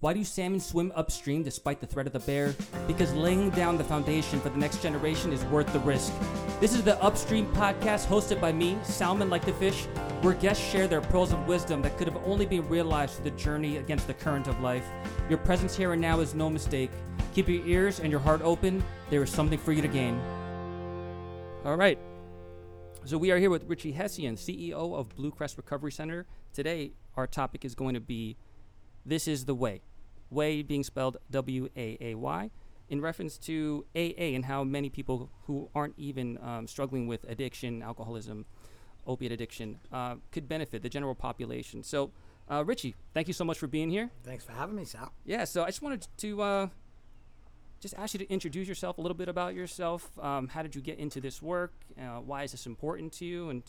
Why do salmon swim upstream despite the threat of the bear? Because laying down the foundation for the next generation is worth the risk. This is the Upstream podcast hosted by me, Salmon Like the Fish, where guests share their pearls of wisdom that could have only been realized through the journey against the current of life. Your presence here and now is no mistake. Keep your ears and your heart open. There is something for you to gain. All right. So we are here with Richie Hession, CEO of Bluecrest Recovery Center. Today, our topic is going to be This is the Way. Way being spelled W A A Y, in reference to AA and how many people who aren't even um, struggling with addiction, alcoholism, opiate addiction, uh, could benefit the general population. So, uh, Richie, thank you so much for being here. Thanks for having me, Sal. Yeah, so I just wanted to uh, just ask you to introduce yourself a little bit about yourself. Um, how did you get into this work? Uh, why is this important to you? And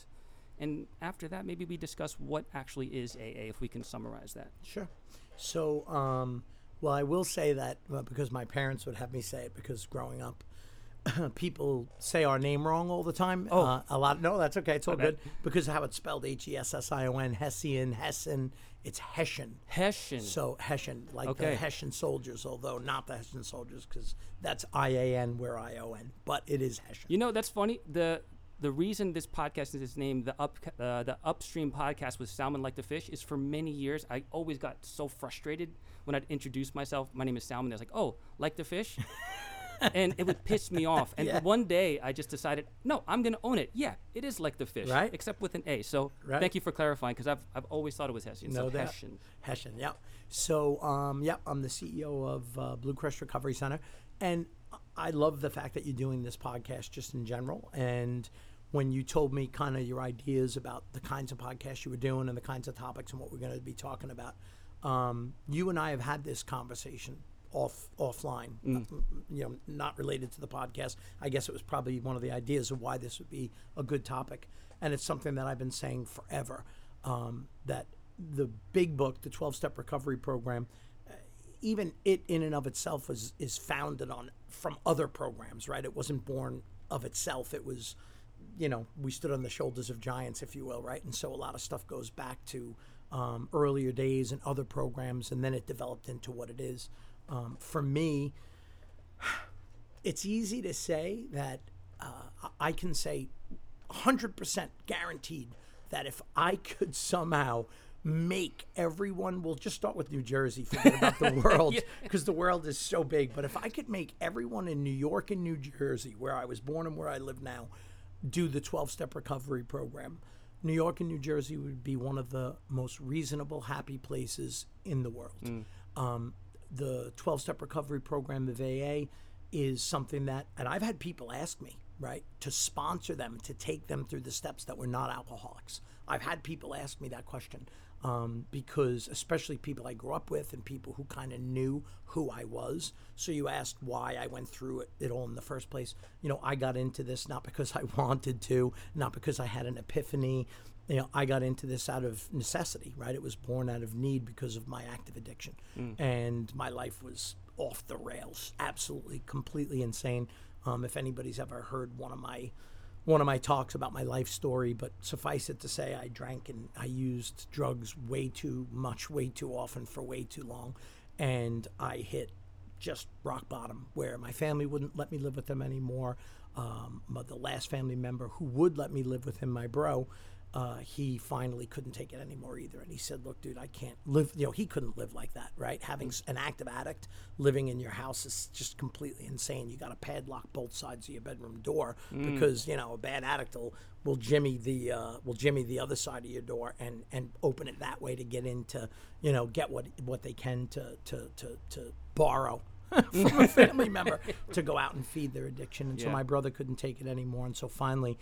and after that, maybe we discuss what actually is AA, if we can summarize that. Sure. So, um, well, I will say that well, because my parents would have me say it because growing up, people say our name wrong all the time. Oh. Uh, a lot. No, that's okay. It's all bad. good because of how it's spelled H E S S I O N, Hession, Hessen. It's Hession. Hession. So Hession, like Okay. the Hessian soldiers, although not the Hessian soldiers because that's I A N, we're I O N, but it is Hession. You know, that's funny. The the reason this podcast is named the up uh, the upstream podcast with salmon like the fish is for many years I always got so frustrated when I'd introduce myself. My name is Salmon. They're like, "Oh, like the fish," and it would piss me off. And Yeah. one day I just decided, no, I'm gonna own it. Yeah, it is like the fish, Right. Except with an A. So Right. thank you for clarifying because I've I've always thought it was Hessian. No so doubt. Hession. Hession, yeah. So, um, yeah, I'm the CEO of uh, Bluecrest Recovery Center, and I love the fact that you're doing this podcast just in general. And when you told me kind of your ideas about the kinds of podcasts you were doing and the kinds of topics and what we're going to be talking about, um, you and I have had this conversation off offline, uh, you know, not related to the podcast. I guess it was probably one of the ideas of why this would be a good topic, and it's something that I've been saying forever. Um, that the big book, the 12 step recovery program, uh, even it in and of itself is is founded on from other programs, right? It wasn't born of itself. It was, you know, we stood on the shoulders of giants, if you will, right? And so a lot of stuff goes back to um, earlier days and other programs, and then it developed into what it is. Um, for me, it's easy to say that uh, I can say 100% guaranteed that if I could somehow make everyone, we'll just start with New Jersey, forget about the world, because the world is so big. But if I could make everyone in New York and New Jersey, where I was born and where I live now, do the 12 step recovery program, New York and New Jersey would be one of the most reasonable, happy places in the world. Um, the 12 step recovery program of AA is something that, and I've had people ask me, right, to sponsor them, to take them through the steps that were not alcoholics. I've had people ask me that question um, because, especially people I grew up with and people who kind of knew who I was. So you asked why I went through it, it all in the first place. You know, I got into this not because I wanted to, not because I had an epiphany. You know, I got into this out of necessity, right? It was born out of need because of my active addiction. And my life was off the rails, absolutely, completely insane. Um, if anybody's ever heard one of my one of my talks about my life story, but suffice it to say, I drank and I used drugs way too much, way too often, for way too long, and I hit just rock bottom where my family wouldn't let me live with them anymore. Um, but the last family member who would let me live with him, my bro, uh, he finally couldn't take it anymore either. And he said, Look, dude, I can't live. You know, he couldn't live like that, right? Having an active addict living in your house is just completely insane. You got to padlock both sides of your bedroom door because, you know, a bad addict will, will jimmy the uh, will jimmy the other side of your door and, and open it that way to get into, you know, get what what they can to to, to, to borrow from a family member to go out and feed their addiction. And so my brother couldn't take it anymore. And so finally,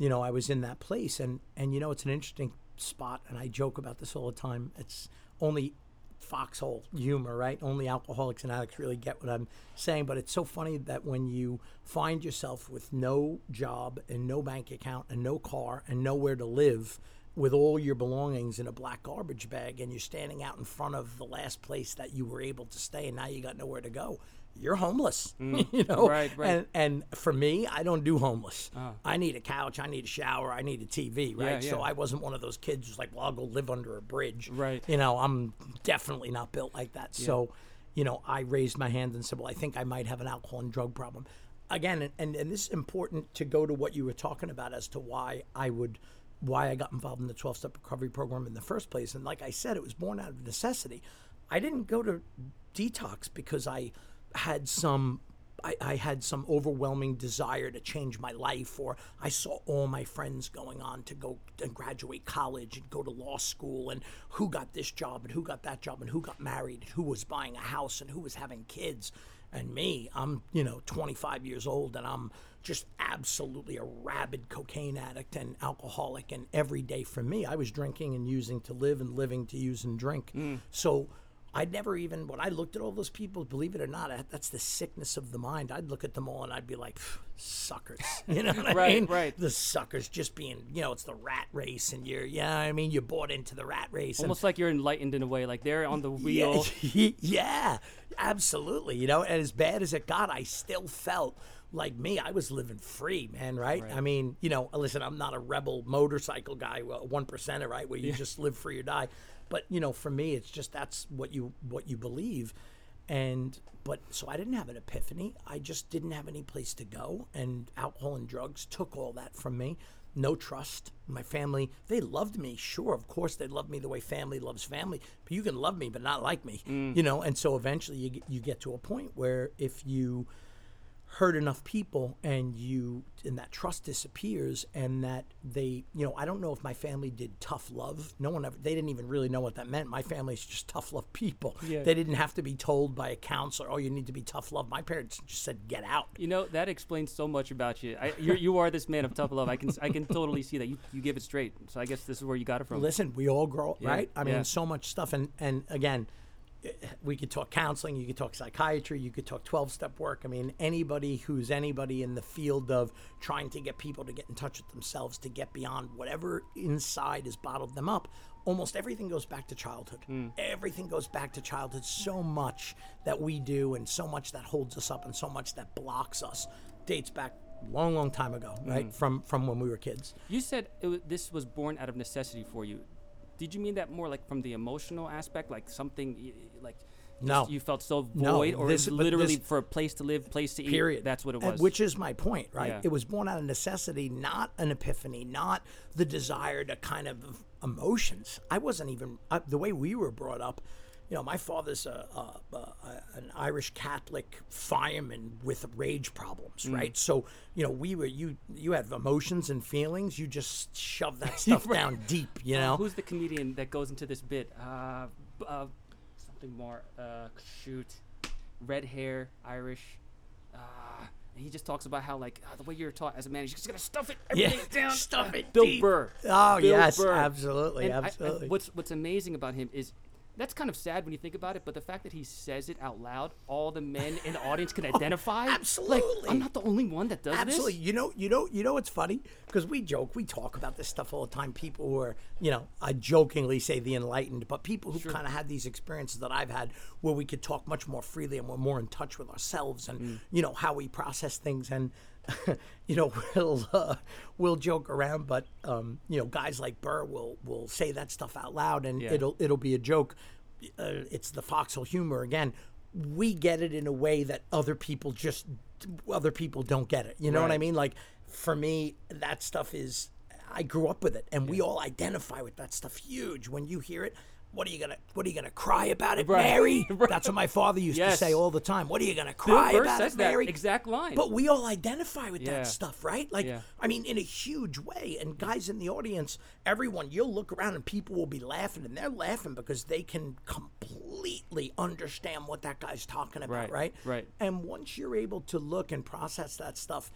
you know, I was in that place. And, and, you know, it's an interesting spot. And I joke about this all the time. It's only foxhole humor, right? Only alcoholics and addicts really get what I'm saying. But it's so funny that when you find yourself with no job and no bank account and no car and nowhere to live, with all your belongings in a black garbage bag and you're standing out in front of the last place that you were able to stay and now you got nowhere to go you're homeless you know? Mm. Right, right. and and for me i don't do homeless. I need a couch i need a shower i need a tv right? Yeah, so i wasn't one of those kids who's like well i'll go live under a bridge. Right. you know i'm definitely not built like that. So you know i raised my hand and said well i think i might have an alcohol and drug problem. Again and, and, and this is important to go to what you were talking about as to why i would why i got involved in the 12-step recovery program in the first place. And like i said it was born out of necessity. I didn't go to detox because i had some I, I had some overwhelming desire to change my life, or I saw all my friends going on to go and graduate college and go to law school, and who got this job and who got that job, and who got married, and who was buying a house, and who was having kids. And me, I'm, you know, 25 years old, and I'm just absolutely a rabid cocaine addict and alcoholic. And every day for me, I was drinking and using to live and living to use and drink. Mm. So, I'd never even, when I looked at all those people, believe it or not, I- that's the sickness of the mind. I'd look at them all and I'd be like, suckers. You know what I Right, mean? right. The suckers just being, you know, it's the rat race and you're, yeah, I mean, you're bought into the rat race. and- Almost like you're enlightened in a way, like they're on the wheel. yeah, absolutely. You know, and as bad as it got, I still felt like me. I was living free, man. Right? I mean, you know, listen, I'm not a rebel motorcycle guy, well, one percenter, right, where you just live free or die. But you know, for me, it's just that's what you what you believe. And but so I didn't have an epiphany. I just didn't have any place to go, and alcohol and drugs took all that from me. No trust. My family, they loved me. Sure, of course, they loved me the way family loves family. But you can love me, but not like me, mm. you know. And so eventually, you get, you get to a point where if you hurt enough people and you and that trust disappears and that they you know i don't know if my family did tough love no one ever they didn't even really know what that meant my family's just tough love people Yeah. they didn't have to be told by a counselor oh you need to be tough love my parents just said get out You know that explains so much about you. I, you are this man of tough love. I can I can totally see that. You you give it straight. So I guess this is where you got it from. listen we all grow Yeah, right i mean yeah. so much stuff and and again we could talk counseling you could talk psychiatry you could talk 12 step work. I mean anybody who's anybody in the field of trying to get people to get in touch with themselves to get beyond whatever inside has bottled them up almost everything goes back to childhood. Hmm. Everything goes back to childhood so much that we do and so much that holds us up and so much that blocks us. Dates back long long time ago right? Hmm. From from when we were kids. You said was, this was born out of necessity for you. Did you mean that more like from the emotional aspect, like something like No. you felt so No, void, or this- it literally this- for a place to live, place to eat? period. That's what it was. which is my point, right? Yeah. It was born out of necessity, not an epiphany, not the desire to kind of emotions. I wasn't even uh, the way we were brought up. You know, my father's a, a, a, an Irish Catholic fireman with rage problems, Mm. right? So, you know, we were you you have emotions and feelings. You just shove that stuff down deep, you know. Who's the comedian that goes into this bit? Uh, uh, something more. Uh, shoot, red hair, Irish. Uh, and he just talks about how like uh, the way you're taught as a man, you're just gonna stuff it Yeah, down. stuff Uh, it Bill deep. Burr. Oh, Bill yes, Burr. absolutely, And I- I- absolutely. what's what's amazing about him is. That's kind of sad when you think about it, but the fact that he says it out loud, all the men in the audience can identify. Like, absolutely. I'm not the only one that does Absolutely. this. You know, you know, you know what's funny? Because we joke, we talk about this stuff all the time. People who are, you know, I jokingly say the enlightened, but people who kind of had these experiences that I've had where we could talk much more freely and we're more in touch with ourselves and, Mm. you know, how we process things. And, you know, we'll, uh, we'll joke around, but, um, you know, guys like Burr will, will say that stuff out loud and Yeah. it'll, it'll be a joke. Uh, it's the foxhole humor again. We get it in a way that other people just other people don't get it. You know what I mean? Like for me, that stuff is I grew up with it, and we all identify with that stuff. Huge. When you hear it, what are you gonna What are you gonna cry about it, Right. Mary? Right. That's what my father used Yes. to say all the time. What are you gonna cry Burr about it, that Mary? exact line. But we all identify with Yeah. that stuff, right? Like, Yeah. I mean, in a huge way. And guys in the audience, everyone, you'll look around and people will be laughing, and they're laughing because they can completely understand what that guy's talking about, Right, right? right. And once you're able to look and process that stuff,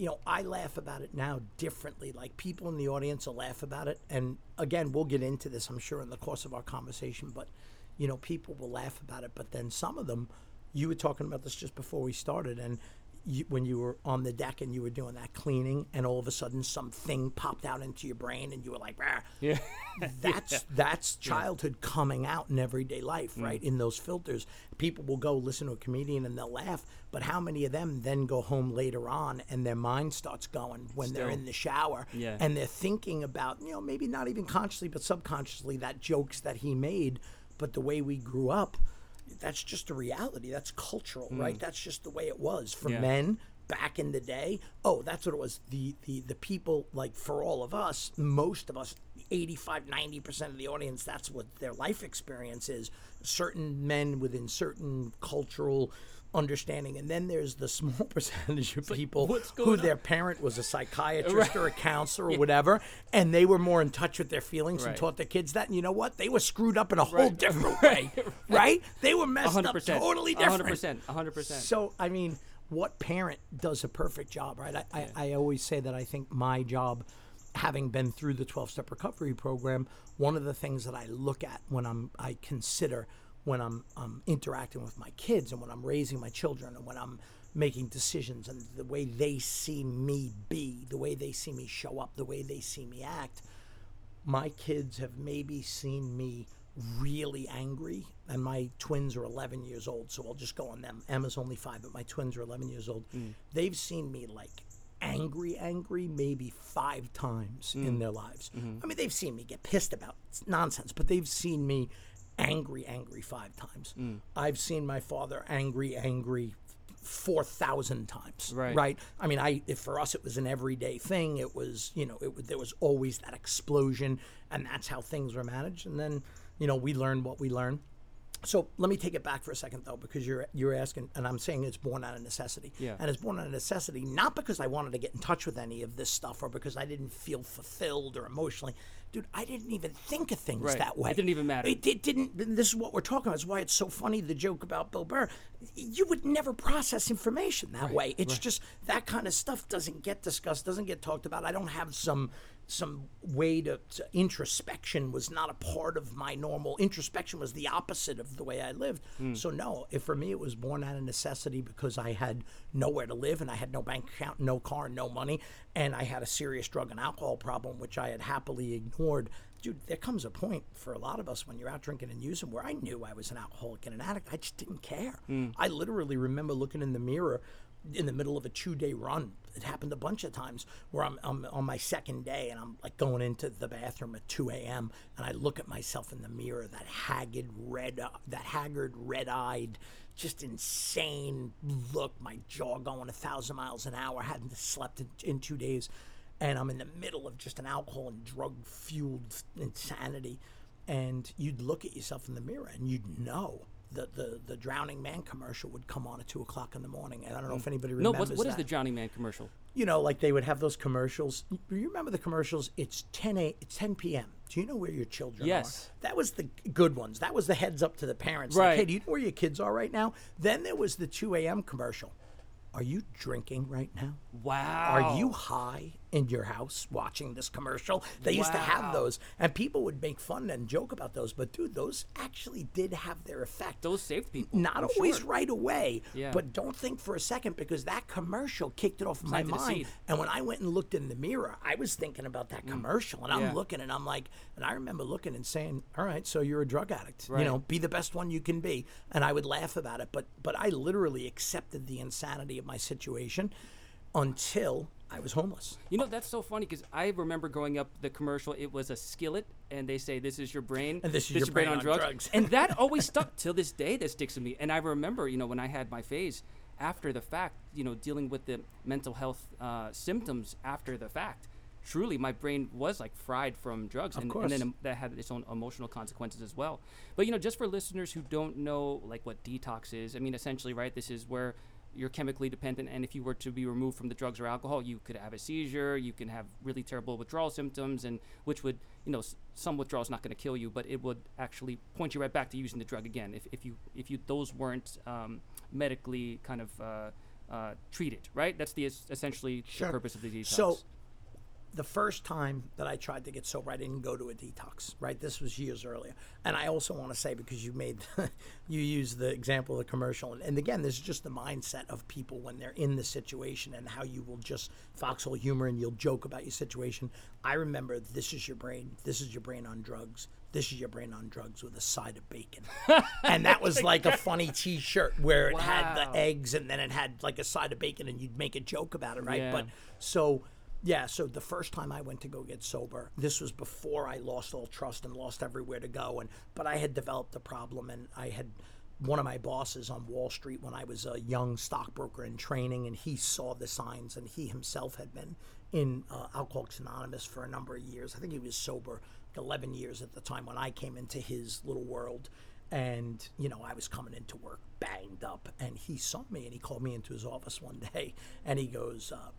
you know, I laugh about it now differently. Like people in the audience will laugh about it. And again, we'll get into this, I'm sure, in the course of our conversation. But, you know, people will laugh about it. But then some of them, you were talking about this just before we started, and you, when you were on the deck and you were doing that cleaning, and all of a sudden something popped out into your brain, and you were like, "Rah." Yeah. that's that's childhood coming out in everyday life, Mm. right? In those filters, people will go listen to a comedian and they'll laugh, but how many of them then go home later on and their mind starts going when they're in the shower, Yeah. and they're thinking about you know maybe not even consciously but subconsciously that jokes that he made, but the way we grew up, that's just a reality. That's cultural, right? That's just the way it was for Mm. Yeah. men back in the day. Oh, that's what it was. The the the people like for all of us, most of us 85 90% of the audience that's what their life experience is. Certain men within certain cultural understanding and then there's the small percentage of people who on? their parent was a psychiatrist or a counselor or whatever and they were more in touch with their feelings and taught their kids that and you know what they were screwed up in a whole Right. different way right they were messed up 100%. totally different 100%. 100%. so I mean, what parent does a perfect job, right? I, I, I always say that I think my job, having been through the twelve step recovery program, one of the things that I look at when I'm I consider when I'm um, interacting with my kids and when I'm raising my children and when I'm making decisions and the way they see me be, the way they see me show up, the way they see me act my kids have maybe seen me really angry and my twins are 11 years old so i'll just go on them. Emma's only five but my twins are 11 years old. They've seen me like angry angry maybe five times in their lives. I mean they've seen me get pissed about nonsense but they've seen me angry angry five times mm. i've seen my father angry angry 4000 times Right. right I mean, I if for us it was an everyday thing. It was you know it, there was always that explosion, and that's how things were managed. And then you know we learned what we learned. So let me take it back for a second though, because you're you're asking, and I'm saying it's born out of necessity. Yeah. And it's born out of necessity, not because I wanted to get in touch with any of this stuff or because I didn't feel fulfilled or emotionally. Dude, I didn't even think of things Right. that way. It didn't even matter. It, it didn't. This is what we're talking about. It's why it's so funny the joke about Bill Burr. You would never process information that way. It's just that kind of stuff doesn't get discussed, doesn't get talked about. I don't have some some way to, to introspection was not a part of my normal introspection was the opposite of the way I lived. Hmm. So no, if for me it was born out of necessity because I had nowhere to live and I had no bank account, no car, no money, and I had a serious drug and alcohol problem which I had happily ignored. Dude, there comes a point for a lot of us when you're out drinking and using where I knew I was an alcoholic and an addict. I just didn't care. Hmm. I literally remember looking in the mirror in the middle of a two day run. It happened a bunch of times where I'm, I'm on my second day and I'm like going into the bathroom at 2 a.m. and I look at myself in the mirror, that haggard, red, that haggard, red eyed, just insane look, my jaw going a thousand miles an hour, hadn't slept in, in two days. And I'm in the middle of just an alcohol and drug fueled insanity. And you'd look at yourself in the mirror and you'd know the, the, the drowning man commercial would come on at two o'clock in the morning. And I don't know if mm. anybody remembers. no, what is that the Drowning Man commercial? you know, like they would have those commercials. You remember the commercials? It's 10 a, it's 10 p.m. Do you know where your children Yes. are? That was the good ones. That was the heads up to the parents. Like, Right. hey, do you know where your kids are right now? Then there was the 2 a.m. commercial. Are you drinking right now? Wow. Are you high in your house watching this commercial? They used to have those, and people would make fun and joke about those. But dude, those actually did have their effect Those saved people. not I'm always sure. right away, Yeah. but don't think for a second because that commercial kicked it off my mind. And when I went and looked in the mirror, I was thinking about that commercial, and I'm Mm. Yeah. looking, and I'm like, and I remember looking and saying, "All right, so you're a drug addict. Right. You know, be the best one you can be." And I would laugh about it, but but I literally accepted the insanity of my situation until I was homeless. You know, that's so funny because I remember growing up, the commercial, it was a skillet, and they say, This is your brain. And this is your brain on drugs. and that always stuck till this day, that sticks with me. And I remember, you know, when I had my phase after the fact, you know, dealing with the mental health uh, symptoms after the fact. Truly, my brain was like fried from drugs, and, and then um, that had its own emotional consequences as well. But you know, just for listeners who don't know like what detox is, I mean, essentially, right? This is where you're chemically dependent, and if you were to be removed from the drugs or alcohol, you could have a seizure, you can have really terrible withdrawal symptoms, and which would, you know, s- some withdrawal is not going to kill you, but it would actually point you right back to using the drug again if, if you if you those weren't um, medically kind of uh, uh, treated, right? That's the es- essentially Sure. the purpose of the detox. So the first time that I tried to get sober, I didn't go to a detox. Right, this was years earlier. And I also want to say because you made, you used the example of the commercial, and, and again, this is just the mindset of people when they're in the situation and how you will just foxhole humor and you'll joke about your situation. I remember this is your brain. This is your brain on drugs. This is your brain on drugs with a side of bacon. and that was like a funny t shirt where it had the eggs and then it had like a side of bacon and you'd make a joke about it, right? Yeah. But so yeah, so the first time I went to go get sober, this was before I lost all trust and lost everywhere to go and but I had developed a problem and I had one of my bosses on Wall Street when I was a young stockbroker in training, and he saw the signs, and he himself had been in uh, Alcoholics Anonymous for a number of years. I think he was sober 11 years at the time when I came into his little world. And, you know, I was coming into work banged up, and he saw me and he called me into his office one day, and he goes, uh,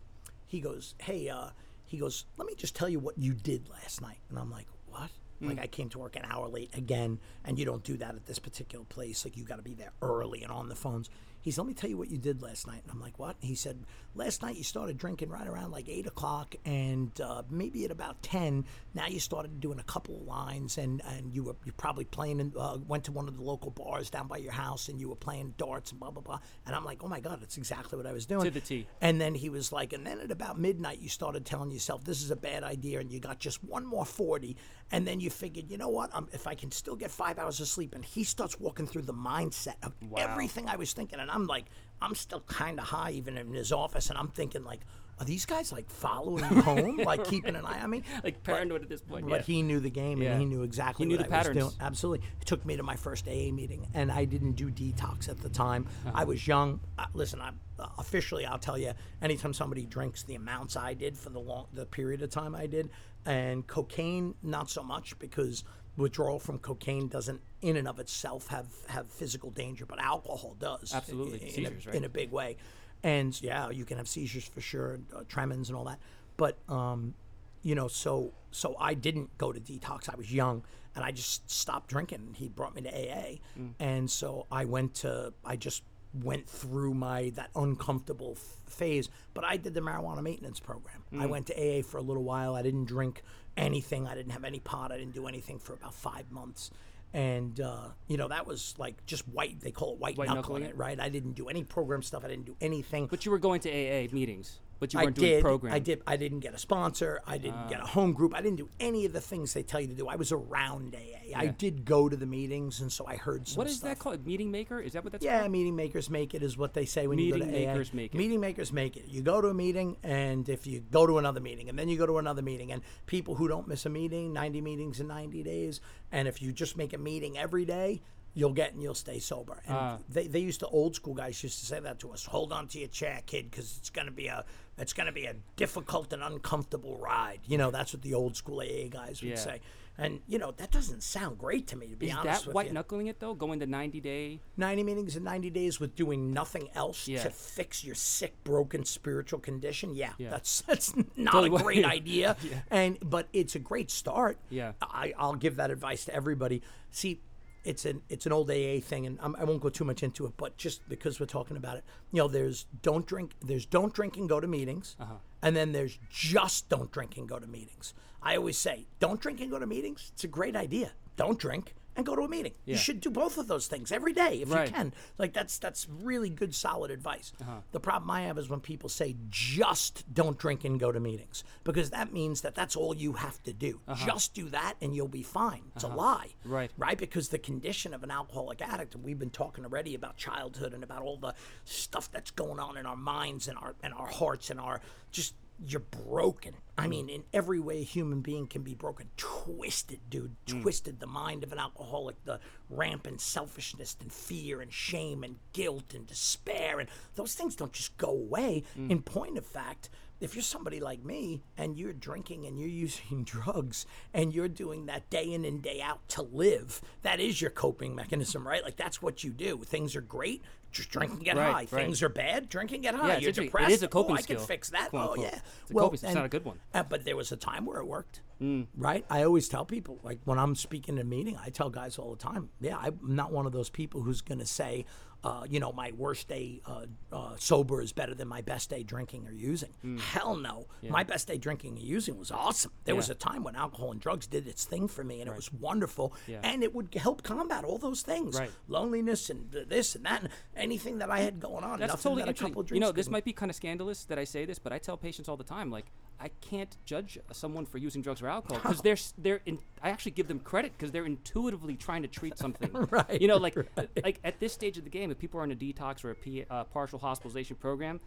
he goes, hey, uh, he goes, let me just tell you what you did last night. And I'm like, what? Like I came to work an hour late again, and you don't do that at this particular place. Like you got to be there early and on the phones. He said, "Let me tell you what you did last night." And I'm like, "What?" He said, "Last night you started drinking right around like eight o'clock, and uh, maybe at about ten, now you started doing a couple of lines, and and you were you probably playing. In, uh, went to one of the local bars down by your house, and you were playing darts and blah blah blah." And I'm like, "Oh my god, that's exactly what I was doing." To the T. And then he was like, and then at about midnight, you started telling yourself this is a bad idea, and you got just one more 40. And then you figured, you know what? Um, if I can still get five hours of sleep, and he starts walking through the mindset of everything I was thinking. And I'm like, I'm still kind of high, even in his office, and I'm thinking, like, are these guys like following me home, like keeping an eye on me? Like paranoid at this point. But yeah. he knew the game Yeah. and he knew exactly He knew what the I was patterns. doing. Absolutely. It took me to my first AA meeting, and I didn't do detox at the time. Uh-huh. I was young. Uh, listen, I, uh, officially, I'll tell you, anytime somebody drinks the amounts I did for the long, the period of time I did, and cocaine, not so much because withdrawal from cocaine doesn't, in and of itself, have have physical danger, but alcohol does. Absolutely. in, Seizures, a, right? in a big way. And yeah, you can have seizures for sure, uh, tremens and all that. But um, you know, so so I didn't go to detox. I was young, and I just stopped drinking. He brought me to AA, Mm. and so I went to. I just went through my that uncomfortable f- phase. But I did the marijuana maintenance program. I Mm. went to AA for a little while. I didn't drink anything. I didn't have any pot. I didn't do anything for about five months. And uh, you know that was like just white. They call it white, White knuckling knuckling it, it? right? I didn't do any program stuff. I didn't do anything. But you were going to AA meetings, but you I weren't doing did. program. Ah. I did. I didn't get a sponsor. I didn't get a home group. I didn't do any of the things they tell you to do. I was around AA. I did go to the meetings, and so I heard some What is stuff. that called? Meeting maker? Is that what that's called? Yeah, called? meeting makers make it is what they say when you go to AA. Meeting makers make it. Meeting makers make it. You go to a meeting, and if you go to another meeting, and then you go to another meeting, and people who don't miss a meeting, 90 meetings in 90 days, and if you just make a meeting every day, you'll get and you'll stay sober. And Ah. they, they used to old school guys used to say that to us. Hold on to your chair, kid, because it's gonna be a it's gonna be a difficult and uncomfortable ride. You know, that's what the old school AA guys would Yeah. say. And you know that doesn't sound great to me, to be Is honest that with white you. knuckling it though? Going to 90 day? 90 meetings in 90 days with doing nothing else Yeah. to fix your sick broken spiritual condition yeah, Yeah. that's that's not Totally a great idea and but it's a great start Yeah. I, i'll give that advice to everybody see it's an it's an old aa thing and I'm, i won't go too much into it but just because we're talking about it. You know there's don't drink there's don't drink and go to meetings Uh-huh. and then there's just don't drink and go to meetings. I always say don't drink and go to meetings? It's a great idea. Don't drink and go to a meeting. You should do both of those things every day if Right. you can. Like that's that's really good solid advice. Uh-huh. the problem i have is when people say just don't drink and go to meetings because that means that that's all you have to do. Just do that and you'll be fine. It's a lie. Uh-huh. Right. right? Because the condition of an alcoholic addict and we've been talking already about childhood and about all the stuff that's going on in our minds and our and our hearts and our just you're broken. I mean, in every way a human being can be broken. Twisted, dude. Hmm. Twisted. The mind of an alcoholic, the rampant selfishness and fear and shame and guilt and despair. And those things don't just go away. Hmm. In point of fact, if you're somebody like me and you're drinking and you're using drugs and you're doing that day in and day out to live, that is your coping mechanism, right? Like that's what you do. Things are great. Just drink and get Right, high. right. Things are bad. Drink and get high. Yeah, You're depressed. is a coping oh, I can fix that. quote, oh unquote. yeah. It's a coping skill. It's not a good one. uh, but there was a time where it worked, Mm. right? I always tell people, like when I'm speaking in a meeting, I tell guys all the time, yeah, I'm not one of those people who's going to say, uh, you know, my worst day uh, uh, sober is better than my best day drinking or using. Hell no. My best day drinking and using was awesome. There was Mm. A time when alcohol and drugs did its thing for me, and it was wonderful, Yeah. and it would help combat all those things, Right. loneliness and this and that, and anything that I had going on. That's totally that a interesting. couple You know, this might be kind of scandalous that I say this, but I tell patients all the time, like, I can't judge someone for using drugs or alcohol because they're they're in, I actually give them credit because they're intuitively trying to treat something. Right, You know, like like at this stage of the game, if people are in a detox or a P, uh, partial hospitalization program.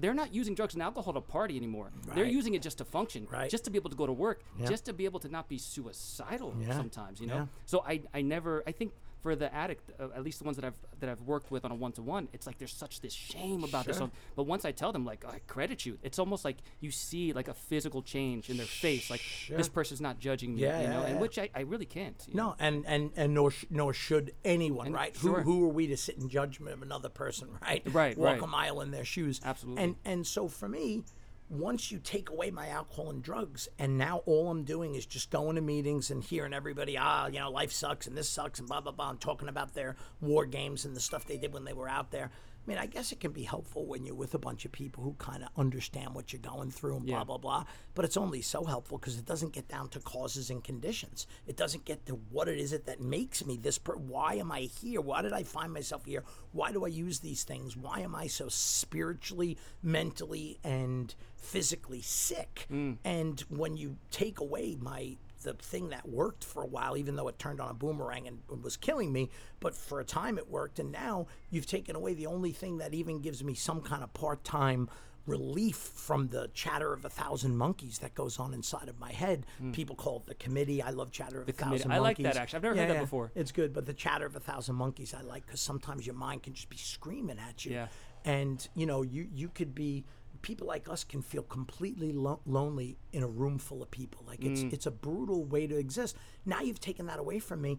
They're not using drugs and alcohol to party anymore. Right. They're using it just to function, Right. just to be able to go to work, Yeah. just to be able to not be suicidal Yeah. sometimes. You know, Yeah. so I, I never I think for the addict, uh, at least the ones that I've that I've worked with on a one to one, it's like there's such this shame about this. Sure. one. But once I tell them like I credit you, it's almost like you see like a physical change in their face, like this person's not judging me, Yeah, you know, yeah, and which I, I really can't. you know. No, and and and nor sh- nor should anyone, And- right? sure. Who who are we to sit in judgment of another person, right? Right, Walk right. a mile in their shoes. Absolutely. And and so for me, once you take away my alcohol and drugs, and now all I'm doing is just going to meetings and hearing everybody, ah, you know, life sucks and this sucks and blah blah blah, and talking about their war games and the stuff they did when they were out there. I mean, I guess it can be helpful when you're with a bunch of people who kind of understand what you're going through and blah Yeah. blah blah. But it's only so helpful because it doesn't get down to causes and conditions. It doesn't get to what it is it that makes me this. Per- why am I here? Why did I find myself here? Why do I use these things? Why am I so spiritually, mentally, and physically sick? Mm. And when you take away my the thing that worked for a while, even though it turned on a boomerang and was killing me. But for a time it worked, and now you've taken away the only thing that even gives me some kind of part time relief from the chatter of a thousand monkeys that goes on inside of my head. People call it the committee. I love chatter of a Hmm. committee. thousand I like monkeys. that, actually. I've never heard that yeah. before. It's good, but the chatter of a thousand monkeys I like because sometimes your mind can just be screaming at you. Yeah. And you know, you you could be people like us can feel completely lo- lonely in a room full of people. Like it's Mm. it's a brutal way to exist. Now you've taken that away from me.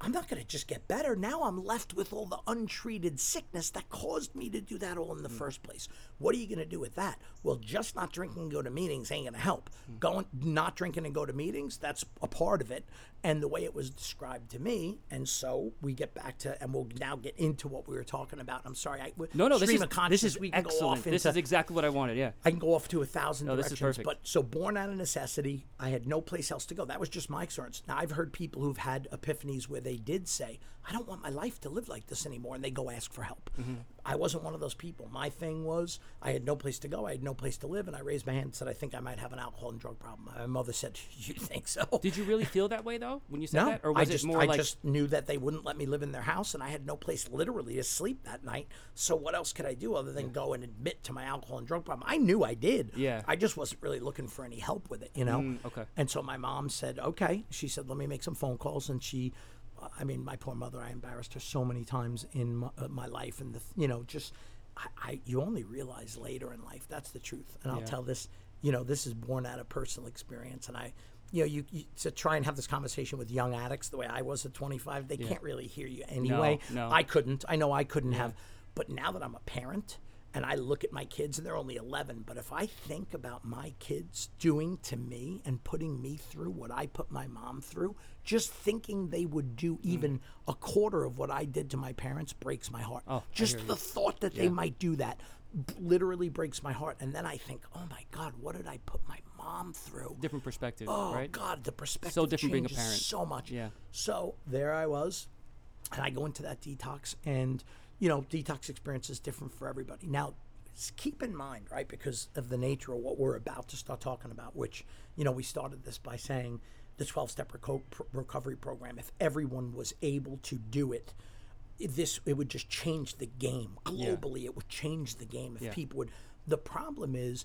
I'm not going to just get better. Now I'm left with all the untreated sickness that caused me to do that all Mm. in the first place. What are you going to do with that? Well, just not drinking and go to meetings ain't going to help. Mm. Going not drinking and go to meetings, that's a part of it. And the way it was described to me, and so we get back to, and we'll now get into what we were talking about. I'm sorry, I No, no, this is of this is we can go excellent. off This into is exactly what I wanted. Yeah. I can go off to a thousand No, this is perfect. But so born out of necessity, I had no place else to go. That was just my experience. Now I've heard people who've had epiphanies where they did say, "I don't want my life to live like this anymore," and they go ask for help. Mm-hmm. I wasn't one of those people. My thing was I had no place to go. I had no place to live, and I raised my hand and said, "I think I might have an alcohol and drug problem." My mother said, "You think so?" Did you really feel that way though when you said no, that, or was I just it more I like just knew that they wouldn't let me live in their house, and I had no place literally to sleep that night. So what else could I do other than go and admit to my alcohol and drug problem? I knew I did. Yeah. I just wasn't really looking for any help with it, you know. Mm, okay. And so my mom said, "Okay." She said, "Let me make some phone calls," and she. I mean, my poor mother. I embarrassed her so many times in my, uh, my life, and the, you know, just I, I. You only realize later in life. That's the truth. And I'll Yeah. tell this. You know, this is born out of personal experience, and I you know, you, you to try and have this conversation with young addicts the way I was at 25, they can't really hear you anyway. no. I couldn't. I know I couldn't have. But now that I'm a parent and I look at my kids and they're only 11, but if I think about my kids doing to me and putting me through what I put my mom through, just thinking they would do Mm. even a quarter of what I did to my parents breaks my heart. Oh, I just the you. thought that they might do that b- literally breaks my heart. And then I think, oh my God, what did I put my mom through? different perspective, Oh right? God, the perspective So different being a changes parent. so much. Yeah. So there I was, and I go into that detox, and you know, detox experience is different for everybody. Now, s- keep in mind, right, because of the nature of what we're about to start talking about, which you know, we started this by saying the 12-step reco- recovery program. If everyone was able to do it, it- this it would just change the game globally. It would change the game if Yeah. people would. The problem is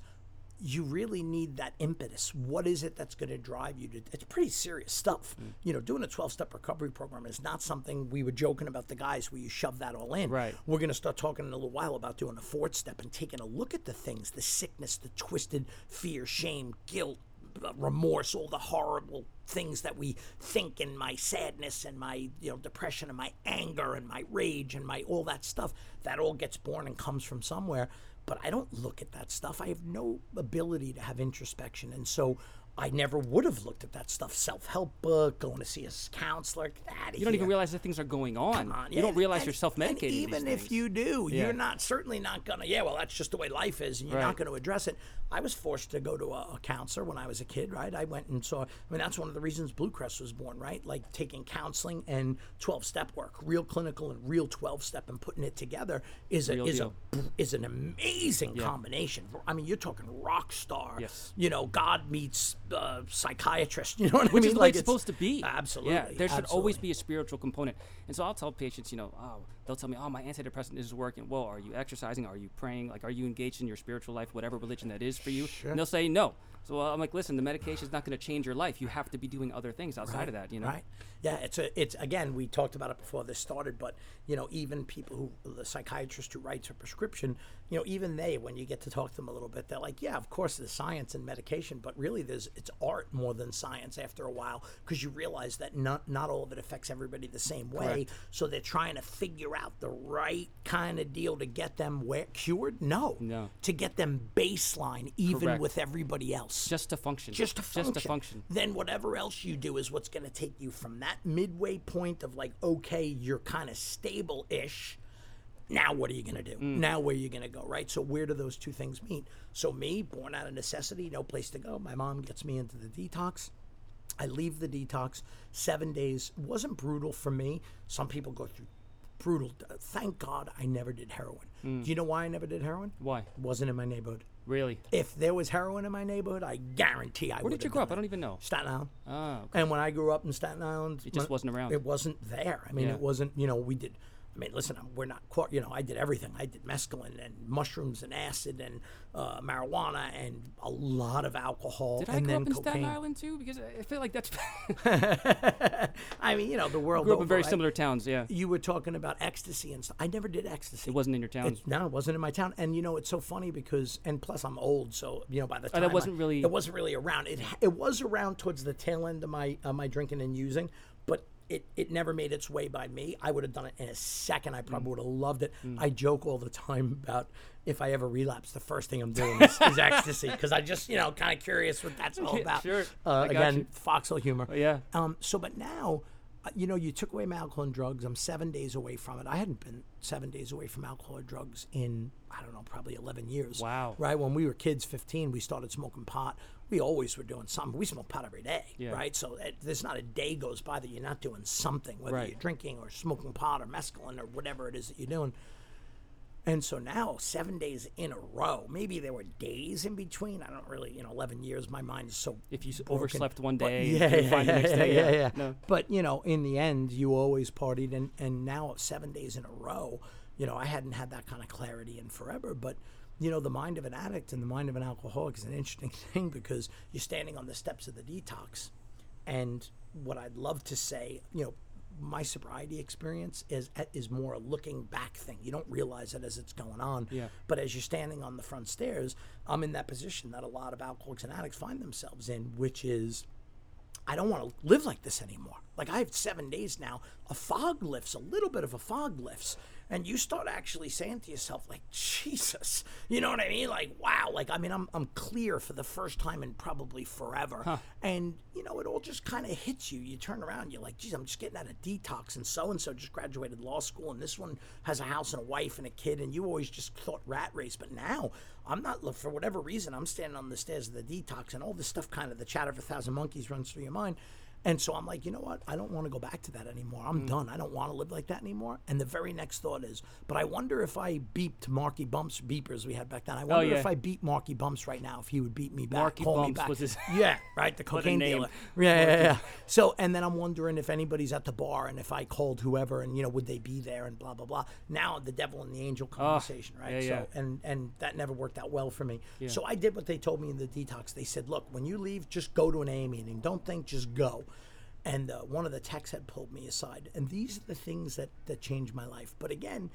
you really need that impetus. What is it that's going to drive you to? It's pretty serious stuff. Mm. You know, doing a 12 step recovery program is not something we were joking about the guys where you shove that all in. Right. We're going to start talking in a little while about doing a fourth step and taking a look at the things the sickness, the twisted fear, shame, guilt, uh, remorse, all the horrible things that we think, and my sadness, and my you know depression, and my anger, and my rage, and my all that stuff. That all gets born and comes from somewhere. But I don't look at that stuff. I have no ability to have introspection, and so I never would have looked at that stuff. Self help book, going to see a counselor. Get out of You don't even realize that things are going on. Come on, you yeah, don't realize and- you're self medicating. Even if you do, Yeah. you're not certainly not gonna. Yeah, well, that's just the way life is, and you're not going to address it. I was forced to go to a, a counselor when I was a kid, right? I went and saw. I mean, that's one of the reasons Bluecrest was born, right? Like taking counseling and 12 step work, real clinical and real 12 step, and putting it together is a is deal. a is an amazing combination. I mean, you're talking rock star. Yes. You know, God meets uh, psychiatrist. You know what which I mean? is like it's supposed to be. Absolutely. Yeah, there should always be a spiritual component. And so I'll tell patients, you know, oh, they'll tell me, oh, my antidepressant isn't working. Well, are you exercising? Are you praying? Like, are you engaged in your spiritual life, whatever religion that is for you? And they'll say no. So uh, I'm like, listen, the medication is not going to change your life. You have to be doing other things outside of that, you know? Right. Yeah, it's a it's again we talked about it before this started, but you know even people who the psychiatrist who writes a prescription, you know even they when you get to talk to them a little bit, they're like, yeah, of course there's science and medication, but really there's it's art more than science after a while because you realize that not not all of it affects everybody the same way. Correct. So they're trying to figure out the right kind of deal to get them where, cured. No, No. to get them baseline even Correct. with everybody else Just to function. just to function. Just to function. Then whatever else you do is what's going to take you from that midway point of like, okay, you're kind of stable-ish. Now what are you going to do? Mm. Now where are you going to go? Right. So where do those two things meet? So me, born out of necessity, no place to go. My mom gets me into the detox. I leave the detox. Seven days wasn't brutal for me. Some people go through brutal. Thank God I never did heroin. Mm. Do you know why I never did heroin? Why? Wasn't in my neighborhood. Really? If there was heroin in my neighborhood, I guarantee I would. Where did you grow up? I don't even know. Staten Island. Oh, okay. And when I grew up in Staten Island, It just when- wasn't around. It wasn't there. I mean, Yeah. it wasn't. You know, we did. I mean, listen, I'm- we're not. You know, I did everything. I did mescaline and mushrooms and acid and uh, marijuana and a lot of alcohol Did I and grow then up in cocaine. Staten Island too? Because I I feel like that's I mean, you know, the world grew up over, in very right? similar towns. Yeah, You were talking about ecstasy and stuff. I never did ecstasy. it wasn't in your town. It's, no, it wasn't in my town. And you know, it's so funny because, and plus, I'm old, so you know, by the Oh, time I- wasn't really- it wasn't really around. It it was around towards the tail end of my uh, my drinking and using, but. It, it never made its way by me. I would have done it in a second. I Mm. probably would have loved it. I joke all the time about if I ever relapse, the first thing I'm doing is, is ecstasy because I just you know kind of curious what that's all about. sure. Uh, again, you. foxhole humor. yeah. Um, so, but now, uh, you know, you took away my alcohol and drugs. I'm seven days away from it. I hadn't been seven days away from alcohol or drugs in, I don't know, probably 11 years. Wow. Right? When we were kids, 15, we started smoking pot. We always were doing something. We smoke pot every day. Yeah. Right? So it, there's not a day goes by that you're not doing something, whether Right. you're drinking or smoking pot or mescaline or whatever it is that you're doing. And so now, seven days in a row, maybe there were days in between. I don't really, you know, 11 years, my mind is so. If you broken. overslept one day, yeah, you yeah, find the yeah, next yeah, day, yeah, yeah. yeah. No. But, you know, in the end, you always partied. And, and now, seven days in a row, you know, I hadn't had that kind of clarity in forever. But, you know, the mind of an addict and the mind of an alcoholic is an interesting thing because you're standing on the steps of the detox. And what I'd love to say, you know, my sobriety experience is is more a looking back thing. You don't realize it as it's going on. Yeah. But as you're standing on the front stairs, I'm in that position that a lot of alcoholics and addicts find themselves in, which is I don't want to live like this anymore. Like I have seven days now. A fog lifts, a little bit of a fog lifts. And you start actually saying to yourself, like, Jesus, you know what I mean? Like, wow, like, I mean, I'm, I'm clear for the first time in probably forever. And, you know, it all just kind of hits you. You turn around, you're like, geez, I'm just getting out of detox. And so and so just graduated law school. And this one has a house and a wife and a kid. And you always just thought rat race. But now I'm not, for whatever reason, I'm standing on the stairs of the detox and all this stuff kind of the chatter of a thousand monkeys runs through your mind. And so I'm like, you know what? I don't want to go back to that anymore. I'm Mm. done. I don't want to live like that anymore. And the very next thought is, but I wonder if I beeped Marky Bumps beepers we had back then. I wonder Oh, yeah. if I beat Marky Bumps right now, if he would beat me back, Marky call me Bumps back. was his- yeah, right, the cocaine dealer. Yeah, yeah, yeah. So, and then I'm wondering if anybody's at the bar and if I called whoever and you know would they be there and blah blah blah. Now the devil and the angel conversation, right? yeah, so yeah. and and that never worked out well for me. So I did what they told me in the detox. They said, look, when you leave, just go to an AA meeting. Don't think, just go. And uh, one of the techs had pulled me aside, and these are the things that that changed my life. But again,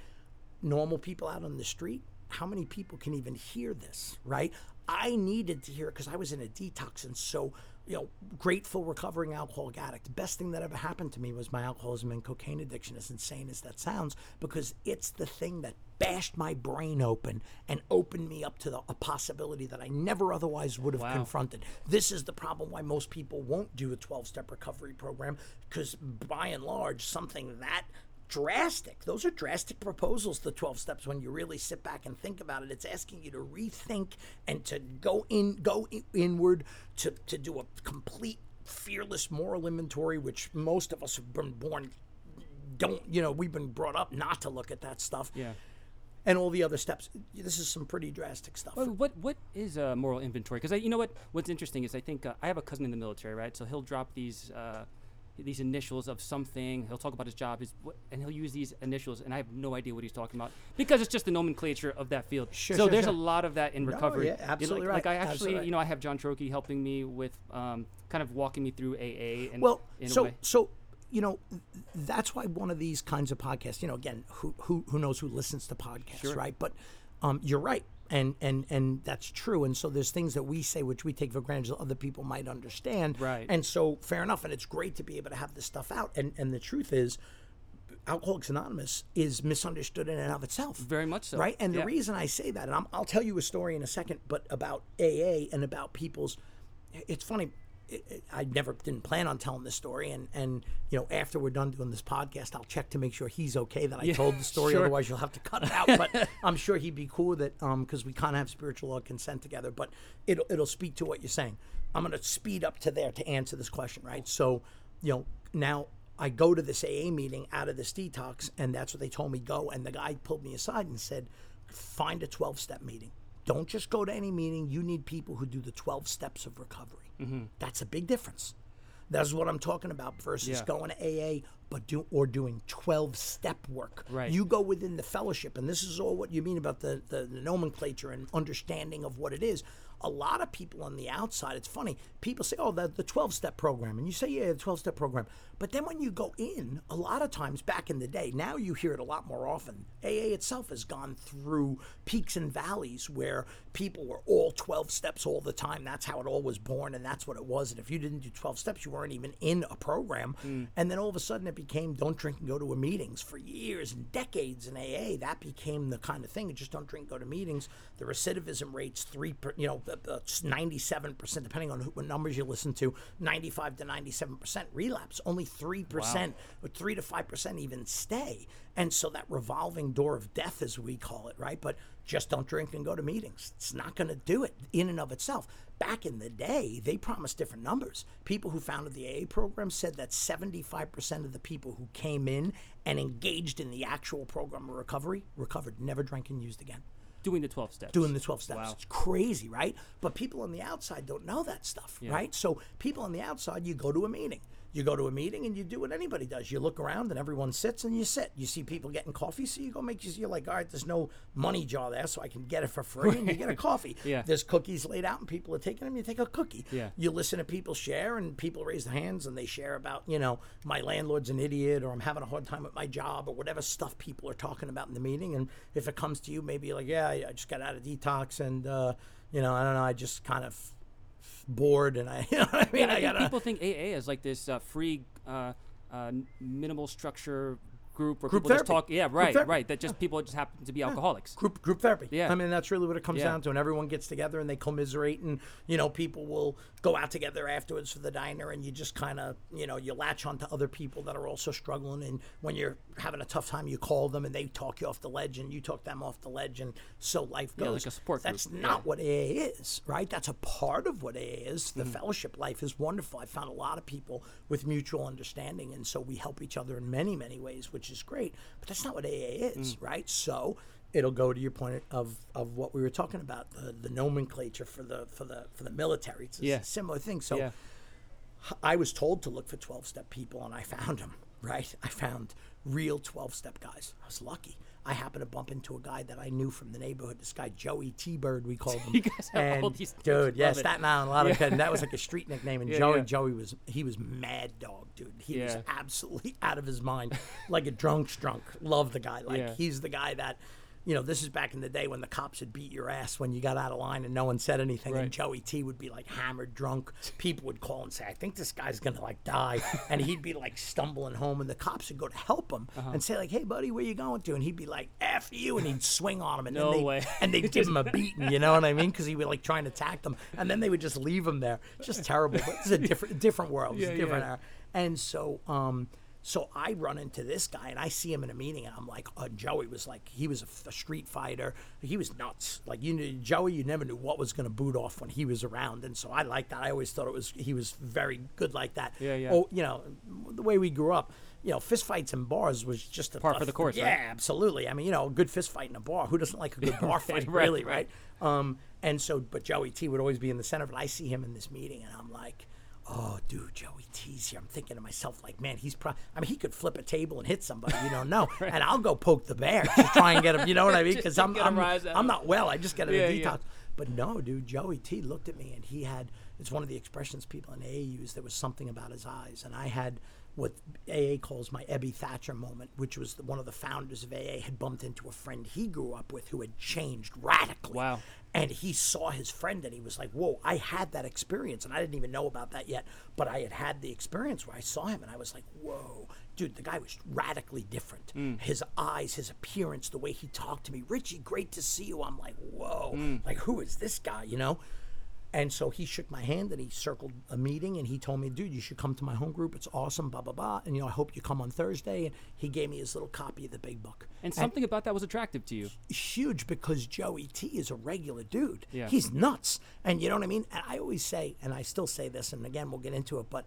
normal people out on the street. How many people can even hear this, right? I needed to hear it because I was in a detox and so you know, grateful recovering alcoholic addict. The best thing that ever happened to me was my alcoholism and cocaine addiction, as insane as that sounds, because it's the thing that bashed my brain open and opened me up to the, a possibility that I never otherwise would have Wow. confronted. This is the problem why most people won't do a 12 step recovery program, because by and large, something that drastic. Those are drastic proposals, the 12 steps, when you really sit back and think about it. It's asking you to rethink and to go in, go i- inward, to, to do a complete fearless moral inventory, which most of us have been born don't, you know, we've been brought up not to look at that stuff. Yeah. And all the other steps. This is some pretty drastic stuff. Well, what what is a moral inventory? Because you know what what's interesting is I think uh, I have a cousin in the military, right? So he'll drop these uh, these initials of something. He'll talk about his job, his and he'll use these initials, and I have no idea what he's talking about because it's just the nomenclature of that field. Sure, so sure, there's sure. a lot of that in No, recovery. yeah, You know, absolutely like, Like I actually, right. you know, I have John Trokey helping me with um, kind of walking me through AA and Well, so so you know that's why one of these kinds of podcasts. You know, again, who who who knows who listens to podcasts, right? But um, you're right, and and and that's true. And so there's things that we say which we take for granted that other people might understand, Right. And so fair enough, and it's great to be able to have this stuff out. And and the truth is. Alcoholics Anonymous is misunderstood in and of itself. Very much so. Right? And the reason I say that, and I'm, I'll tell you a story in a second, but about AA and about people's. It's funny. It, it, I never didn't plan on telling this story, and and you know after we're done doing this podcast, I'll check to make sure he's okay that I Yeah, told the story. sure. Otherwise, you'll have to cut it out. But I'm sure he'd be cool with it because um, we kind of have spiritual law consent together. But it'll it'll speak to what you're saying. I'm going to speed up to there to answer this question, right? So, you know, now I go to this AA meeting out of this detox, and that's what they told me go. And the guy pulled me aside and said, find a 12 step meeting. Don't just go to any meeting. You need people who do the 12 steps of recovery. Mm-hmm. That's a big difference. That's what I'm talking about versus Yeah. going to AA, but do or doing 12 step work. Right. You go within the fellowship, and this is all what you mean about the, the, the nomenclature and understanding of what it is. A lot of people on the outside, it's funny, people say, oh, the, the 12 step program. And you say, yeah, the 12 step program. But then when you go in, a lot of times back in the day, now you hear it a lot more often. AA itself has gone through peaks and valleys where people were all 12 steps all the time. That's how it all was born, and that's what it was. And if you didn't do 12 steps, you weren't even in a program. Mm. And then all of a sudden it became don't drink and go to a meetings for years and decades in AA. That became the kind of thing. Just don't drink, go to meetings. The recidivism rates three, per, you know, the, the 97%, depending on who, what numbers you listen to, 95 to 97% relapse. Only 3% or 3 to 5% even stay. And so that revolving door of death, as we call it, right? But just don't drink and go to meetings. It's not going to do it in and of itself. Back in the day, they promised different numbers. People who founded the AA program said that 75% of the people who came in and engaged in the actual program of recovery recovered, never drank and used again doing the 12 steps. doing the 12 steps. Wow. It's crazy, right? But people on the outside don't know that stuff, right? So people on the outside, you go to a meeting. You go to a meeting and you do what anybody does. You look around and everyone sits and you sit. You see people getting coffee, so you go make you're like, all right, there's no money jar there, so I can get it for free, and you get a coffee. Yeah. There's cookies laid out and people are taking them. You take a cookie. Yeah. You listen to people share and people raise their hands and they share about, you know, my landlord's an idiot or I'm having a hard time at my job or whatever stuff people are talking about in the meeting. And if it comes to you, maybe you're like, yeah, I I just got out of detox and, uh, you know, I don't know, I just kind of bored and I, you know what I mean? I I think gotta. people think AA is like this uh, free, uh, uh, minimal structure group where Group people just therapy. talk. Yeah, right, right. That just people just happen to be alcoholics. group group therapy. Yeah. I mean that's really what it comes Yeah. down to, and everyone gets together and they commiserate, and you know people will go out together afterwards for the diner, and you just kind of you know you latch onto other people that are also struggling, and when you're having a tough time, you call them and they talk you off the ledge, and you talk them off the ledge, and so life goes. Yeah, like a support group. That's not what AA is, right? That's a part of what AA is. The hmm. fellowship life is wonderful. I found a lot of people with mutual understanding, and so we help each other in many, many ways, which is great. But that's not what AA is, Mm. right? So it'll go to your point of, of what we were talking about the, the nomenclature for the for the for the military. It's a Yeah. similar thing. So Yeah. I was told to look for 12 step people and I found them, right? I found real 12 step guys. I was lucky. I happened to bump into a guy that I knew from the neighborhood. This guy, Joey T Bird, we called him. You guys have all And. Dude, yeah. Staten Island, a lot of and that was like a street nickname. And Yeah, Joey, yeah. Joey was he was mad dog, dude. He was absolutely out of his mind, like a drunk's drunk. Love the guy. Like Yeah. he's the guy that you know, this is back in the day when the cops would beat your ass when you got out of line and no one said anything. Right. And Joey T would be like hammered, drunk. People would call and say, I think this guy's going to like die. and he'd be like stumbling home. And the cops would go to help him Uh-huh. and say, like, hey, buddy, where you going to? And he'd be like, F you. And he'd swing on him. And No then they, way. And they'd give him a beating, you know what I mean? Because he would like trying to attack them. And then they would just leave him there. Just terrible. But it's a different, different world. It's Yeah, a different yeah. era. And so, um, so I run into this guy and I see him in a meeting and I'm like, oh, Joey was like, he was a street fighter. He was nuts. Like you knew Joey, you never knew what was going to boot off when he was around. And so I like that. I always thought it was, he was very good like that. Yeah, yeah. Oh, you know, the way we grew up, you know, fist fights in bars was just a Par for the course, Yeah, right? absolutely. I mean, you know, a good fist fight in a bar. Who doesn't like a good bar fight, right, really, right. right? Um, and so, but Joey T would always be in the center. But I see him in this meeting, and I'm like, oh, dude, Joey T's here. I'm thinking to myself, like, man, he's probably. I mean, he could flip a table and hit somebody. You don't know. And I'll go poke the bear to try and get him. You know what I mean? Because I'm I'm. I'm not well. I just got a Yeah, detox. yeah. But no, dude, Joey T looked at me and he had. It's one of the expressions people in AA use. There was something about his eyes, and I had what AA calls my Ebby Thatcher moment, which was the, one of the founders of AA had bumped into a friend he grew up with who had changed radically. Wow. And he saw his friend and he was like, Whoa, I had that experience. And I didn't even know about that yet. But I had had the experience where I saw him and I was like, Whoa, dude, the guy was radically different. Hmm. His eyes, his appearance, the way he talked to me. Richie, great to see you. I'm like, Whoa, hmm. like, who is this guy, you know? And so he shook my hand and he circled a meeting and he told me, dude, you should come to my home group. It's awesome, blah, blah, blah. And, you know, I hope you come on Thursday. And he gave me his little copy of the big book. And something about that was attractive to you. huge because Joey T is a regular dude. Yeah. He's nuts. And you know what I mean? And I always say, and I still say this, and again, we'll get into it, but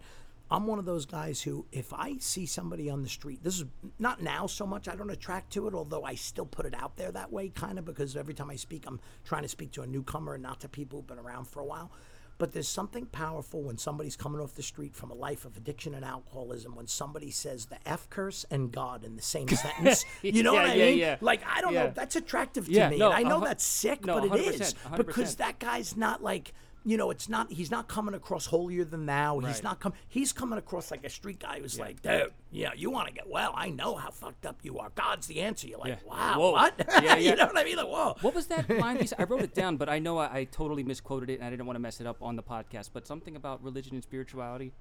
I'm one of those guys who, if I see somebody on the street, this is not now so much, I don't attract to it, although I still put it out there that way, kind of, because every time I speak, I'm trying to speak to a newcomer and not to people who've been around for a while. But there's something powerful when somebody's coming off the street from a life of addiction and alcoholism when somebody says the F curse and God in the same sentence. You know Yeah, what I yeah, mean? yeah. Like, I don't know. That's attractive to me. no, I know hu- that's sick, no, but it is 100%. because that guy's not like you know, it's not. He's not coming across holier than thou. He's not come. He's coming across like a street guy who's like, dude, yeah, you want to get well? I know how fucked up you are. God's the answer. You're like, Yeah. wow, Whoa. what? Yeah, yeah. you know what I mean? Like, whoa. What was that line? I wrote it down, but I know I, I totally misquoted it, and I didn't want to mess it up on the podcast. But something about religion and spirituality.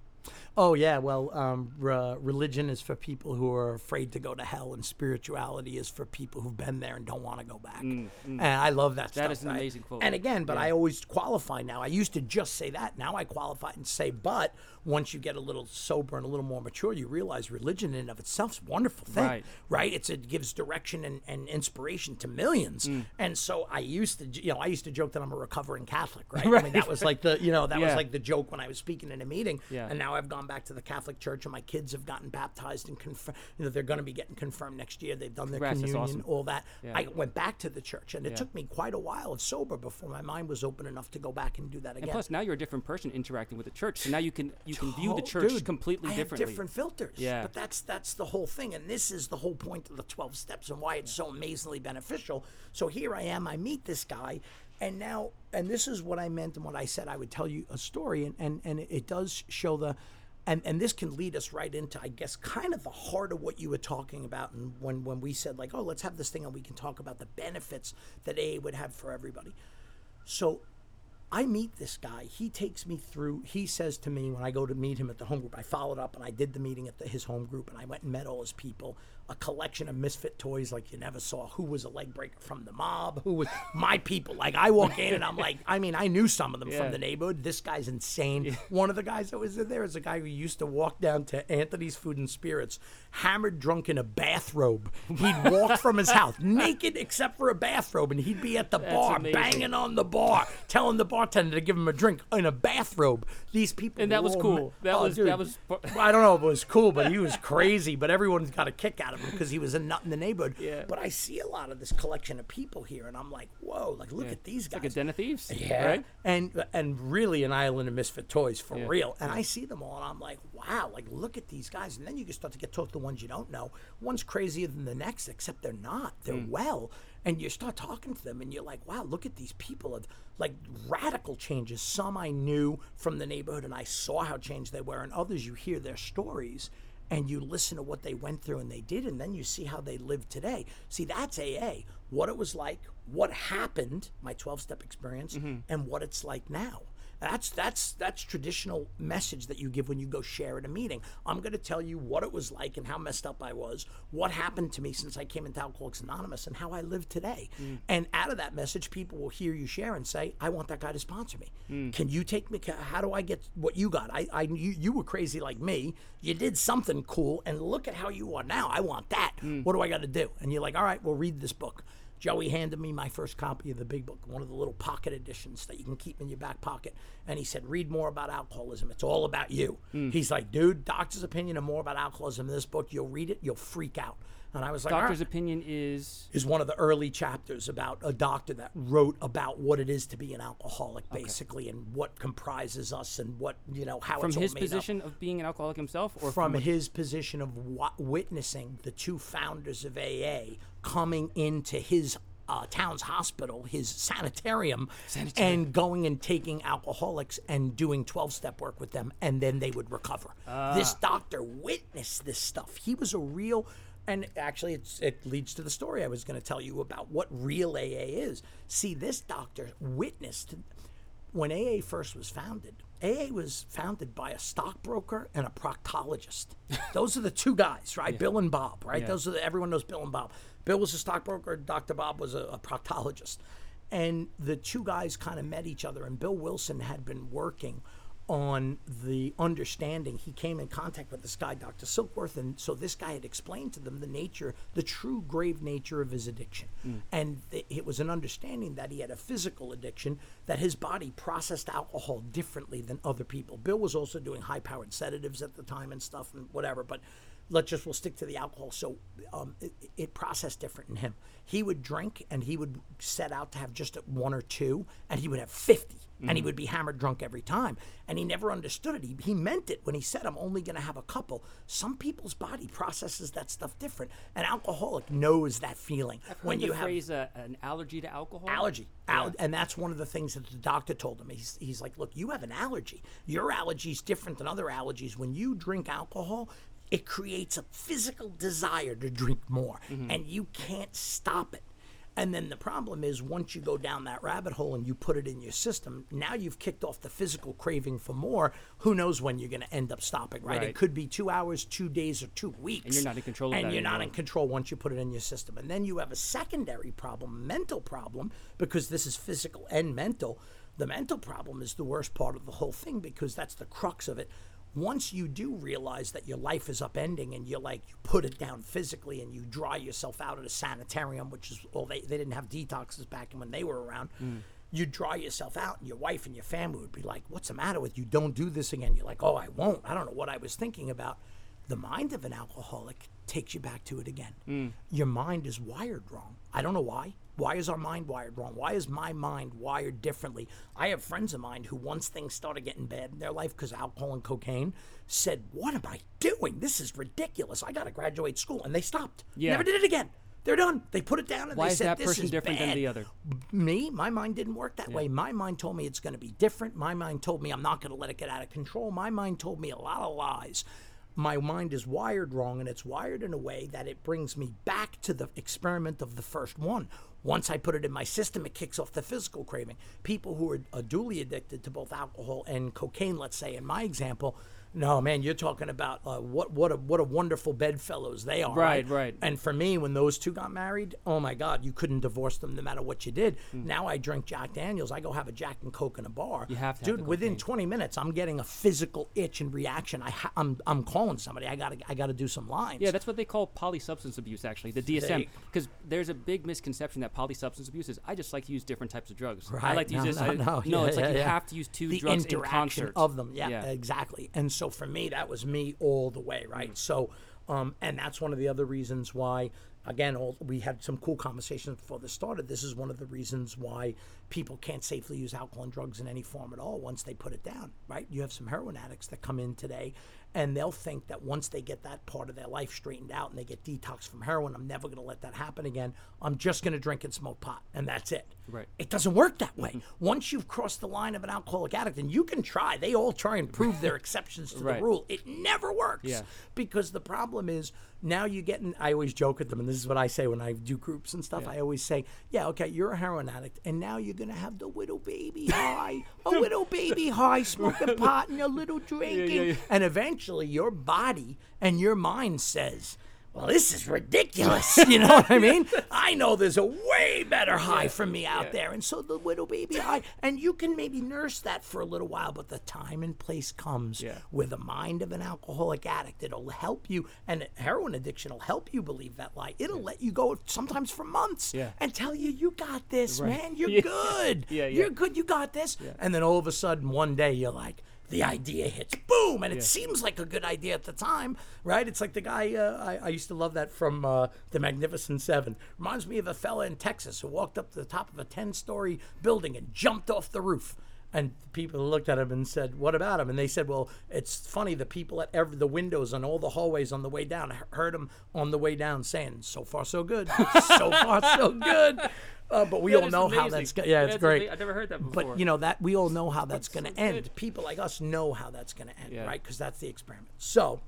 Oh yeah, well, um, re- religion is for people who are afraid to go to hell, and spirituality is for people who've been there and don't want to go back. And I love that. stuff, is an right? amazing quote. And again, but I always qualify now. I used to just say that. Now I qualify and say, but once you get a little sober and a little more mature, you realize religion in and of itself is a wonderful thing, Right. right? It's it gives direction and, and inspiration to millions. Mm. And so I used to, you know, I used to joke that I'm a recovering Catholic, right? I mean, that was like the, you know, that was like the joke when I was speaking in a meeting. Yeah. And now I've gone back to the Catholic Church, and my kids have gotten baptized and confirmed. You know, they're going to be getting confirmed next year. They've done their Congrats, communion, awesome. all that. Yeah. I went back to the church, and it Yeah. took me quite a while of sober before my mind was open enough to go back and do that again. And plus, now you're a different person interacting with the church, so now you can you can view the church dude, completely I differently. Different filters. Yeah. But that's that's the whole thing, and this is the whole point of the twelve steps and why it's so amazingly beneficial. So here I am. I meet this guy, and now and this is what I meant and what I said. I would tell you a story, and and and it does show the. And, and this can lead us right into, I guess, kind of the heart of what you were talking about. And when, when we said, like, oh, let's have this thing and we can talk about the benefits that AA would have for everybody. So I meet this guy. He takes me through. He says to me when I go to meet him at the home group, I followed up and I did the meeting at the, his home group and I went and met all his people. A collection of misfit toys like you never saw. Who was a leg breaker from the mob? Who was my people? Like I walk in and I'm like, I mean, I knew some of them Yeah. from the neighborhood. This guy's insane. One of the guys that was in there is a guy who used to walk down to Anthony's Food and Spirits, hammered drunk in a bathrobe. He'd walk from his house naked except for a bathrobe, and he'd be at the bar amazing. banging on the bar, telling the bartender to give him a drink in a bathrobe. These people And that was cool. ma- That Oh, was- dude. that was- I don't know if it was cool, but he was crazy. But everyone's got a kick out of him because he was a nut in the neighborhood. Yeah. But I see a lot of this collection of people here, and I'm like, whoa! Like, look at these It's guys. like a den of thieves, Yeah, right? and and really an island of misfit toys for Yeah, real. And I see them all, and I'm like, wow! Like, look at these guys. And then you can start to get talk to the ones you don't know. One's crazier than the next, except they're not. They're Hmm. well. And you start talking to them, and you're like, wow! Look at these people. Of, like radical changes. Some I knew from the neighborhood, and I saw how changed they were, and others you hear their stories. And you listen to what they went through and they did, and then you see how they live today. See, that's AA. What it was like, what happened, my 12 step experience, mm-hmm. and what it's like now. That's that's that's traditional message that you give when you go share at a meeting. I'm going to tell you what it was like and how messed up I was, what happened to me since I came into Alcoholics Anonymous, and how I live today. Mm. And out of that message, people will hear you share and say, "I want that guy to sponsor me. Mm. Can you take me? How do I get what you got? I, I you, you were crazy like me. You did something cool, and look at how you are now. I want that. Mm. What do I got to do?" And you're like, "All right, well, read this book." Joey handed me my first copy of the big book, one of the little pocket editions that you can keep in your back pocket. And he said, Read more about alcoholism. It's all about you. Hmm. He's like, Dude, doctor's opinion and more about alcoholism in this book. You'll read it, you'll freak out. And I was like, Doctor's right." opinion is is one of the early chapters about a doctor that wrote about what it is to be an alcoholic, basically, and what comprises us and what, you know, how from his made up position of being an alcoholic himself, or from his position of wa- witnessing the two founders of AA coming into his uh, Towns Hospital, his sanitarium, and going and taking alcoholics and doing 12 step work with them, and then they would recover. This doctor witnessed this stuff. He was a real. And actually, it's, it leads to the story I was going to tell you about what real AA is. See, this doctor witnessed when AA first was founded, AA was founded by a stockbroker and a proctologist. Those are the two guys, right? Bill and Bob, right? Yeah. Those are the, everyone knows Bill and Bob. Bill was a stockbroker. Dr. Bob was a, a proctologist, and the two guys kind of met each other. And Bill Wilson had been working on the understanding. He came in contact with this guy, Dr. Silkworth, and so this guy had explained to them the nature, the true grave nature of his addiction. Mm. And th- it was an understanding that he had a physical addiction, that his body processed alcohol differently than other people. Bill was also doing high powered sedatives at the time and stuff and whatever, but let's just we'll stick to the alcohol so um, it, it processed different in him he would drink and he would set out to have just one or two and he would have 50 and he would be hammered drunk every time and he never understood it he, he meant it when he said i'm only going to have a couple some people's body processes that stuff different an alcoholic knows that feeling when the you have phrase uh, an allergy to alcohol. allergy. Al- and that's one of the things that the doctor told him. He's, he's like, look, you have an allergy. Your allergy is different than other allergies. When you drink alcohol, it creates a physical desire to drink more, mm-hmm. and you can't stop it. And then the problem is once you go down that rabbit hole and you put it in your system, now you've kicked off the physical craving for more. Who knows when you're going to end up stopping, right? Right. It could be two hours, two days, or two weeks. And you're not in control of And you're not in control once you put it in your system. And then you have a secondary problem, mental problem, because this is physical and mental. The mental problem is the worst part of the whole thing because that's the crux of it. Once you do realize that your life is upending and you're like, you put it down physically and you dry yourself out at a sanitarium, which is, well, they, they didn't have detoxes back when they were around. Mm. You dry yourself out, and your wife and your family would be like, What's the matter with you? Don't do this again. You're like, Oh, I won't. I don't know what I was thinking about the mind of an alcoholic takes you back to it again. Mm. Your mind is wired wrong. I don't know why. Why is our mind wired wrong? Why is my mind wired differently? I have friends of mine who, once things started getting bad in their life because alcohol and cocaine, said, What am I doing? This is ridiculous. I got to graduate school. And they stopped. Yeah. Never did it again. They're done. They put it down and Why they is said, that "This person is different than the other? me, my mind didn't work that way. My mind told me it's going to be different. My mind told me I'm not going to let it get out of control. My mind told me a lot of lies. My mind is wired wrong, and it's wired in a way that it brings me back to the experiment of the first one. Once I put it in my system, it kicks off the physical craving. People who are, uh, are duly addicted to both alcohol and cocaine, let's say, in my example, no man, you're talking about uh, what what a what a wonderful bedfellows they are. Right, right. And for me, when those two got married, oh my God, you couldn't divorce them no matter what you did. Now I drink Jack Daniels. I go have a Jack and Coke in a bar. You have to dude. the within cocaine. 20 minutes, I'm getting a physical itch and reaction. I ha- I'm I'm calling somebody. I gotta I gotta do some lines. Yeah, that's what they call polysubstance abuse, actually, the DSM. Because there's a big misconception that polysubstance abuse is I just like to use different types of drugs. I like to use no, this. no, I- no, no, yeah, it's like yeah, you have to use two the drugs in concert. of them. Yeah, Yeah. exactly. And so for me, that was me all the way, right? Mm. So, um, and that's one of the other reasons why. Again, all, we had some cool conversations before this started. This is one of the reasons why people can't safely use alcohol and drugs in any form at all once they put it down, right? You have some heroin addicts that come in today and they'll think that once they get that part of their life straightened out and they get detox from heroin, I'm never going to let that happen again. I'm just going to drink and smoke pot, and that's it. Right. It doesn't work that way. Once you've crossed the line of an alcoholic addict, and you can try, they all try and prove their exceptions to Right. the rule. It never works. Yeah. Because the problem is now you get in, I always joke at them, and this is what I say when I do groups and stuff. I always say, yeah, okay, you're a heroin addict, and now you're going to have the little baby high, a little baby high, smoking pot and a little drinking. yeah. And eventually your body and your mind says, well, this is ridiculous. You know what I mean? I know there's a way better high for me out there. And so the little baby high, and you can maybe nurse that for a little while, but the time and place comes Yeah. where the mind of an alcoholic addict, it'll help you, and heroin addiction will help you believe that lie. It'll let you go sometimes for months Yeah. and tell you, you got this, Right. man. You're Yeah. good. Yeah, yeah. You're good. You got this. And then all of a sudden, one day, you're like, the idea hits boom, and it seems like a good idea at the time, right? It's like the guy uh, I, I used to love that from uh, the Magnificent Seven. Reminds me of a fella in Texas who walked up to the top of a ten-story building and jumped off the roof. And people looked at him and said, "What about him?" And they said, "Well, it's funny. The people at every the windows on all the hallways on the way down heard him on the way down saying, "So far, so good. so far, so good." Uh, but we That all know how amazing. that's go- yeah, it's That's great. ama- I've never heard that before. But you know that we all know how that's going to so end. good. People like us know how that's going to end, Yeah. right? Because that's the experiment. So,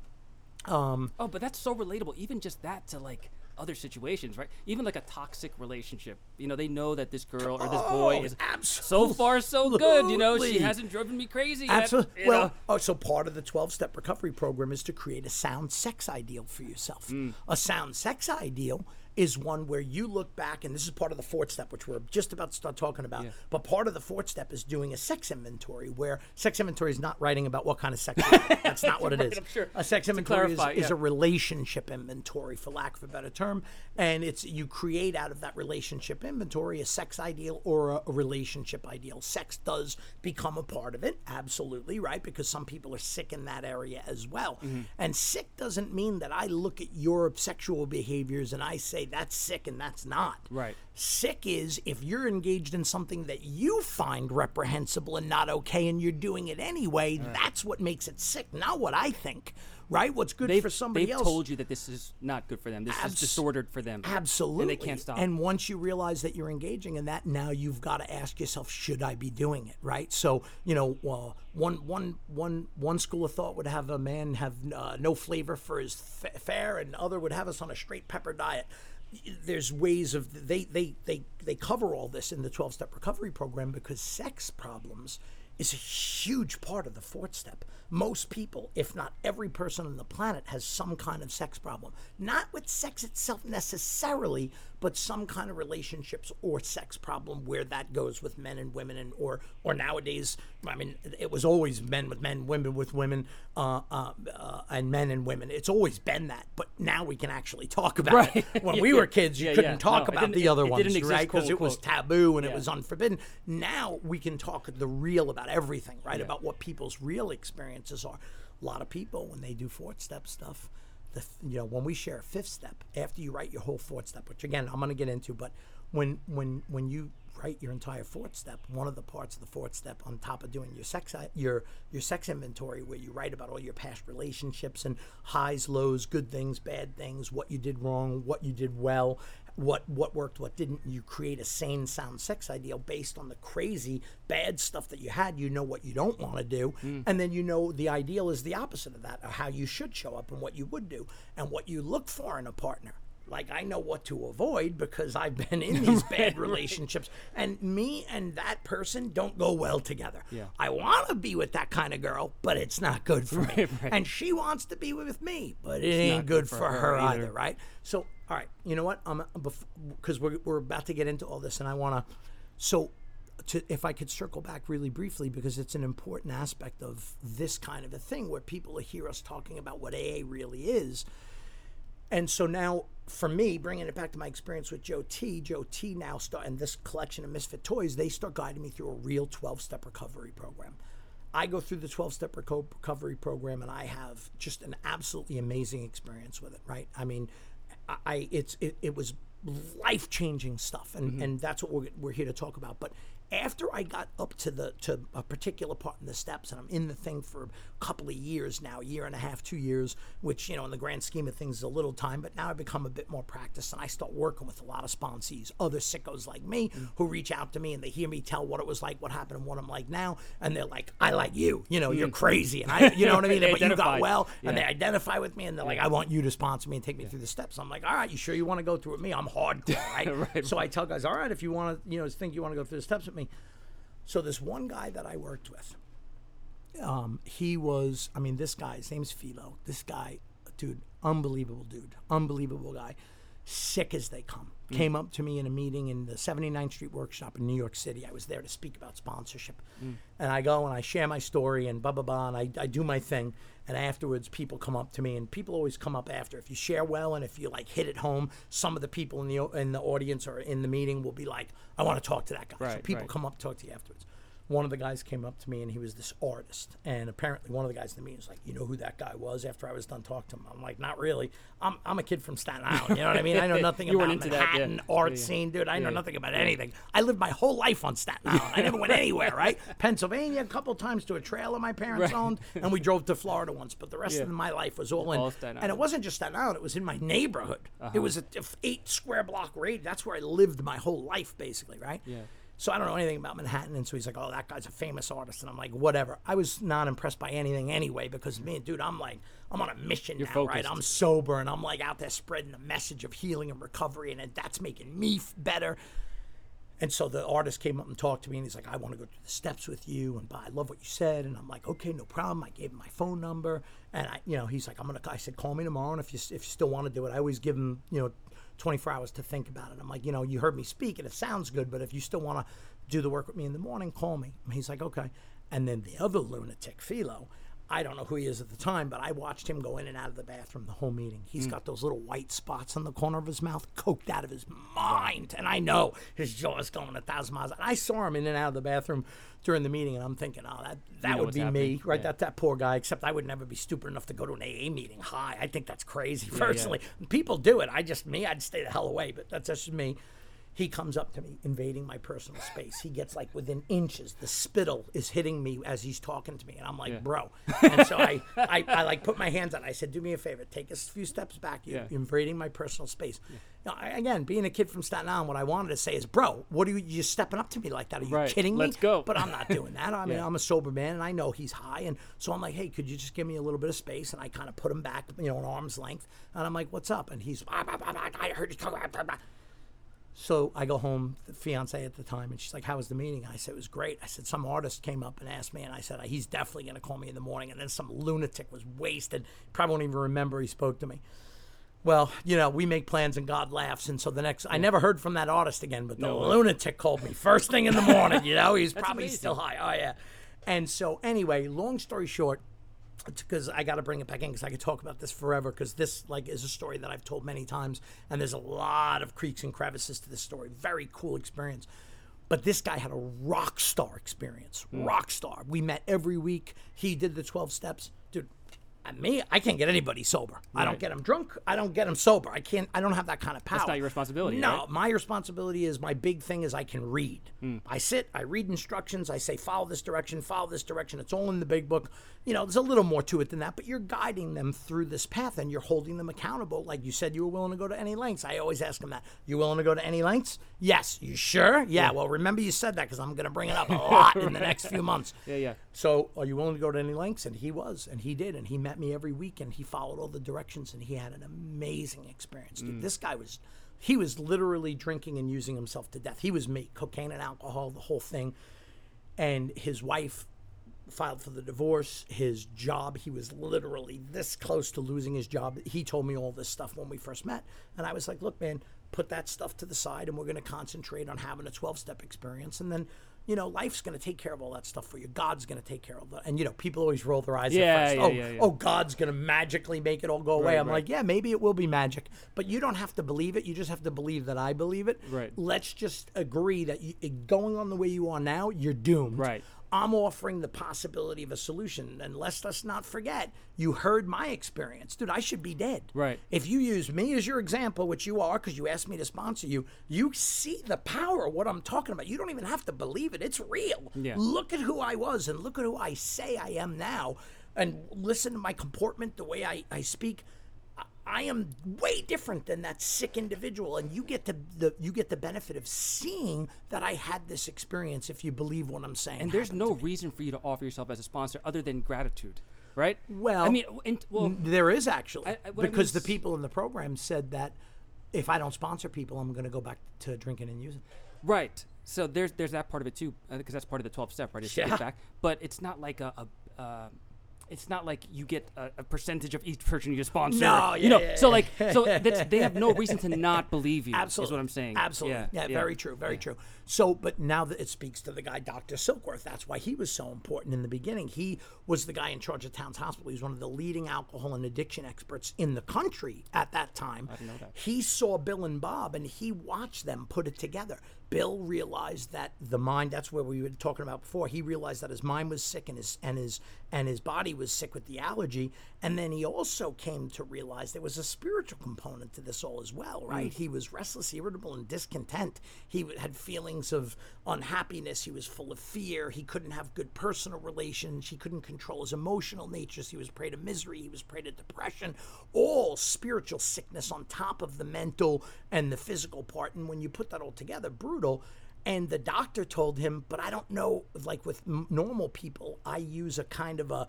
um, Oh, but that's so relatable. Even just that to like other situations, right? Even like a toxic relationship. You know, they know that this girl or this boy Oh, is so far so good. You know, she hasn't driven me crazy. Absolutely. you Well, know? oh, so part of the 12 step recovery program is to create a sound sex ideal for yourself. Mm. A sound sex ideal is one where you look back, and this is part of the fourth step, which we're just about to start talking about. But part of the fourth step is doing a sex inventory, where sex inventory is not writing about what kind of sex. That's not what it Right, is. Sure. A sex To inventory is, clarify, is yeah. a relationship inventory, for lack of a better term, and it's you create out of that relationship inventory a sex ideal or a, a relationship ideal. Sex does become a part of it, absolutely, right? Because some people are sick in that area as well. Mm-hmm. And sick doesn't mean that I look at your sexual behaviors and I say that's sick and that's not. Right. Sick is if you're engaged in something that you find reprehensible and not okay and you're doing it anyway, that's what makes it sick, not what I think. Right? What's good They've, for somebody they've else. told you that this is not good for them. This Abs- is disordered for them. Absolutely. And they can't stop. And once you realize that you're engaging in that, now you've got to ask yourself, should I be doing it? Right. So, you know, uh, one, one, one, one school of thought would have a man have uh, no flavor for his fa- fare, and other would have us on a straight pepper diet. There's ways of they they they they cover all this in the 12 step recovery program because sex problems is a huge part of the fourth step. Most people, if not every person on the planet, has some kind of sex problem. Not with sex itself necessarily, but some kind of relationships or sex problem where that goes with men and women, and or or nowadays, I mean, it was always men with men, women with women, uh, uh, uh, and men and women. It's always been that, but now we can actually talk about Right. it. When Yeah, we were kids, you Yeah, couldn't yeah. talk No, about the it- other it ones, exist, right? Because it was taboo and it was unforbidden. Now we can talk the real about everything, right? About what people's real experiences are. A lot of people, when they do fourth step stuff, the you know when we share a fifth step after you write your whole fourth step, which again I'm going to get into, but when when when you write your entire fourth step, one of the parts of the fourth step on top of doing your sex your your sex inventory where you write about all your past relationships and highs, lows, good things, bad things, what you did wrong, what you did well, what what worked, what didn't. You create a sane, sound sex ideal based on the crazy, bad stuff that you had. You know what you don't want to do, mm. and then you know the ideal is the opposite of that, or how you should show up and what you would do, and what you look for in a partner. Like I know what to avoid because I've been in these bad relationships, and me and that person don't go well together. Yeah. I want to be with that kind of girl, but it's not good for me. Right, right. And she wants to be with me, but it ain't good, for, her, either. right? So, all right, you know what? I'm because we're we're about to get into all this, and I want to. So, to if I could circle back really briefly because it's an important aspect of this kind of a thing where people hear us talking about what AA really is. And so now, for me, bringing it back to my experience with Joe T, Joe T now start and this collection of Misfit toys, they start guiding me through a real 12 step recovery program. I go through the 12 step recovery program and I have just an absolutely amazing experience with it, right? I mean, I, I it's it, it was life changing stuff, and, mm-hmm. and that's what we're, we're here to talk about. But after I got up to the to a particular part in the steps, and I'm in the thing for a couple of years now, a year and a half, two years, which you know, in the grand scheme of things, is a little time. But now I've become a bit more practiced, and I start working with a lot of sponsees, other sickos like me, Mm. who reach out to me and they hear me tell what it was like, what happened, and what I'm like now, and they're like, "I like you, you know, you're crazy," and I, you know what I mean. But you got well, and they identify with me, and they're like, "I want you to sponsor me and take me through the steps." I'm like, "All right, you sure you want to go through with me? I'm hardcore, right?" Right. So I tell guys, "All right, if you want to, you know, think you want to go through the steps me." So this one guy that I worked with, um, he was, I mean, this guy, his name's Philo. This guy, dude, unbelievable dude, unbelievable guy, sick as they come. Mm. Came up to me in a meeting in the 79th Street Workshop in New York City. I was there to speak about sponsorship. Mm. And I go and I share my story and blah, blah, blah, and I, I do my thing. And afterwards, people come up to me, and people always come up after. If you share well and if you like hit it home, some of the people in the in the audience or in the meeting will be like, "I want to talk to that guy." so people right. come up talk to you afterwards. One of the guys came up to me and he was this artist. And apparently, one of the guys in the meeting was like, You know who that guy was after I was done talking to him? I'm like, Not really. I'm, I'm a kid from Staten Island. You know what I mean? I know nothing about into that, yeah. Art Yeah, scene, dude. I know yeah. nothing about anything. I lived my whole life on Staten Island. I never went anywhere, right? Pennsylvania, a couple times to a trailer my parents Right. owned, and we drove to Florida once. But the rest of my life was all in. All and it wasn't just Staten Island, it was in my neighborhood. Uh-huh. It was a f- eight square block radius. That's where I lived my whole life, basically, right? Yeah. So I don't know anything about Manhattan, and so he's like, "Oh, that guy's a famous artist," and I'm like, "Whatever." I was not impressed by anything anyway because me, dude, I'm like, I'm on a mission You're now, focused. right? I'm sober, and I'm like out there spreading the message of healing and recovery, and that's making me f- better. And so the artist came up and talked to me, and he's like, "I want to go through the steps with you, and I love what you said." And I'm like, "Okay, no problem." I gave him my phone number, and I, you know, he's like, "I'm gonna." I said, "Call me tomorrow, and if you if you still want to do it, I always give him, you know, 24 hours to think about it." I'm like, "You know, you heard me speak, and it sounds good, but if you still want to do the work with me in the morning, call me." And he's like, "Okay." And then the other lunatic, Philo. I don't know who he is at the time, but I watched him go in and out of the bathroom the whole meeting. He's got those little white spots on the corner of his mouth, coked out of his mind. And I know his jaw is going a thousand miles. And I saw him in and out of the bathroom during the meeting, and I'm thinking, oh, that, that know would be me, right? Yeah. That that poor guy. Except I would never be stupid enough to go to an AA meeting high. I think that's crazy, personally. People do it. I just me, I'd stay the hell away. But that's just me. He comes up to me, invading my personal space. He gets like within inches. The spittle is hitting me as he's talking to me, and I'm like, Yeah. bro. And so I, I, I like put my hands on. I said, do me a favor, take a few steps back. You're Yeah. invading my personal space. Now, I, again, being a kid from Staten Island, what I wanted to say is, bro, what are you? You stepping up to me like that? Are you Right. kidding me? Let's go. But I'm not doing that. I mean, Yeah. I'm a sober man, and I know he's high, and so I'm like, hey, could you just give me a little bit of space? And I kind of put him back, you know, an arm's length, and I'm like, what's up? And he's, "Ah, bah, bah, bah, I heard you talk about. blah, blah." So I go home, the fiance at the time, and she's like, "How was the meeting?" I said, "It was great." I said, "Some artist came up and asked me," and I said, "He's definitely going to call me in the morning." And then some lunatic was wasted, probably won't even remember he spoke to me. Well, you know, we make plans and God laughs, and so the next, I never heard from that artist again, but the No way. lunatic called me first thing in the morning. You know, he's probably amazing. still high. Oh yeah. And so anyway, long story short, because I got to bring it back in because I could talk about this forever because this like is a story that I've told many times and there's a lot of creeks and crevices to this story. Very cool experience. But this guy had a rock star experience. Hmm. Rock star. We met every week. He did the 12 steps. Me, I can't get anybody sober. I don't get them drunk. I don't get them sober. I can't, I don't have that kind of power. That's not your responsibility, No, right? my responsibility is my big thing is I can read. Hmm. I sit, I read instructions, I say follow this direction, follow this direction. It's all in the big book. You know, there's a little more to it than that, but you're guiding them through this path and you're holding them accountable. Like you said, you were willing to go to any lengths. I always ask them that. You willing to go to any lengths? Yes. You sure? Yeah. Well, remember you said that because I'm going to bring it up a lot in the next few months. Yeah, yeah. So, are you willing to go to any lengths? And he was, and he did, and he met me every week, and he followed all the directions, and he had an amazing experience, dude. Mm. This guy was, he was literally drinking and using himself to death. He was me, cocaine and alcohol, the whole thing. And his wife filed for the divorce. His job, he was literally this close to losing his job. He told me all this stuff when we first met, and I was like, "Look, man, put that stuff to the side, and we're going to concentrate on having a 12-step experience, and then." You know, life's going to take care of all that stuff for you. God's going to take care of that. And, you know, people always roll their eyes Yeah, at first. yeah, oh, yeah, yeah. oh, God's going to magically make it all go away. Right, I'm right. like, yeah, maybe it will be magic. But you don't have to believe it. You just have to believe that I believe it. Right. Let's just agree that you, going on the way you are now, you're doomed Right. I'm offering the possibility of a solution. And let's let's not forget, you heard my experience, dude. I should be dead. Right. If you use me as your example, which you are, because you asked me to sponsor you, you see the power of what I'm talking about. You don't even have to believe it; it's real. Yeah. Look at who I was, and look at who I say I am now, and listen to my comportment, the way I, I speak. I- am way different than that sick individual, and you get the, the you get the benefit of seeing that I had this experience. If you believe what I'm saying, And there's no reason for you to offer yourself as a sponsor other than gratitude, right? Well, I mean, in, well, there is actually I- I- what I mean because the people in the program said that if I don't sponsor people, I'm going to go back to drinking and using. Right. So there's there's that part of it too, because that's part of the 12 step, right? Is Yeah. back. But it's not like a, a uh, it's not like you get a, a percentage of each person you sponsor. No, you yeah, know. yeah, so like, so that's, they have no reason to not believe you. Absolutely, is what I'm saying. Absolutely, yeah, very true, very true. So, but now that it speaks to the guy, Doctor Silkworth. That's why he was so important in the beginning. He was the guy in charge of Towns Hospital. He was one of the leading alcohol and addiction experts in the country at that time. I didn't know that. He saw Bill and Bob, and he watched them put it together. Bill realized that the mind. That's where we were talking about before. He realized that his mind was sick and his and his and his body was sick with the allergy. And then he also came to realize there was a spiritual component to this all as well, hmm. right? He was restless, irritable, and discontent. He had feelings of unhappiness. He was full of fear. He couldn't have good personal relations. He couldn't control his emotional natures. He was prey to misery. He was prey to depression. All spiritual sickness on top of the mental and the physical part. And when you put that all together, brutal. And the doctor told him, but I don't know, like with m- normal people, I use a kind of a,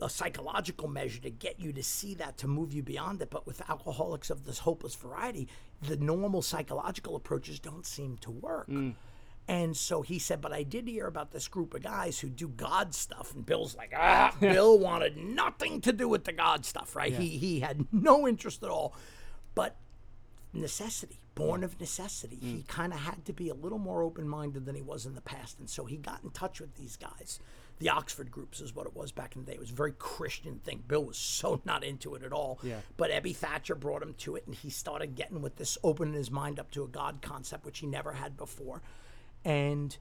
a psychological measure to get you to see that, to move you beyond it. But with alcoholics of this hopeless variety, the normal psychological approaches don't seem to work. And so he said, but I did hear about this group of guys who do God stuff. And Bill's like, ah, Bill wanted nothing to do with the God stuff, right? He, he had no interest at all. But necessity, born of necessity. He mm. kind of had to be a little more open minded than he was in the past. And so he got in touch with these guys. The Oxford groups is what it was back in the day. It was a very Christian thing. Bill was so not into it at all. Yeah. But Ebby Thatcher brought him to it, and he started getting with this, opening his mind up to a God concept, which he never had before. And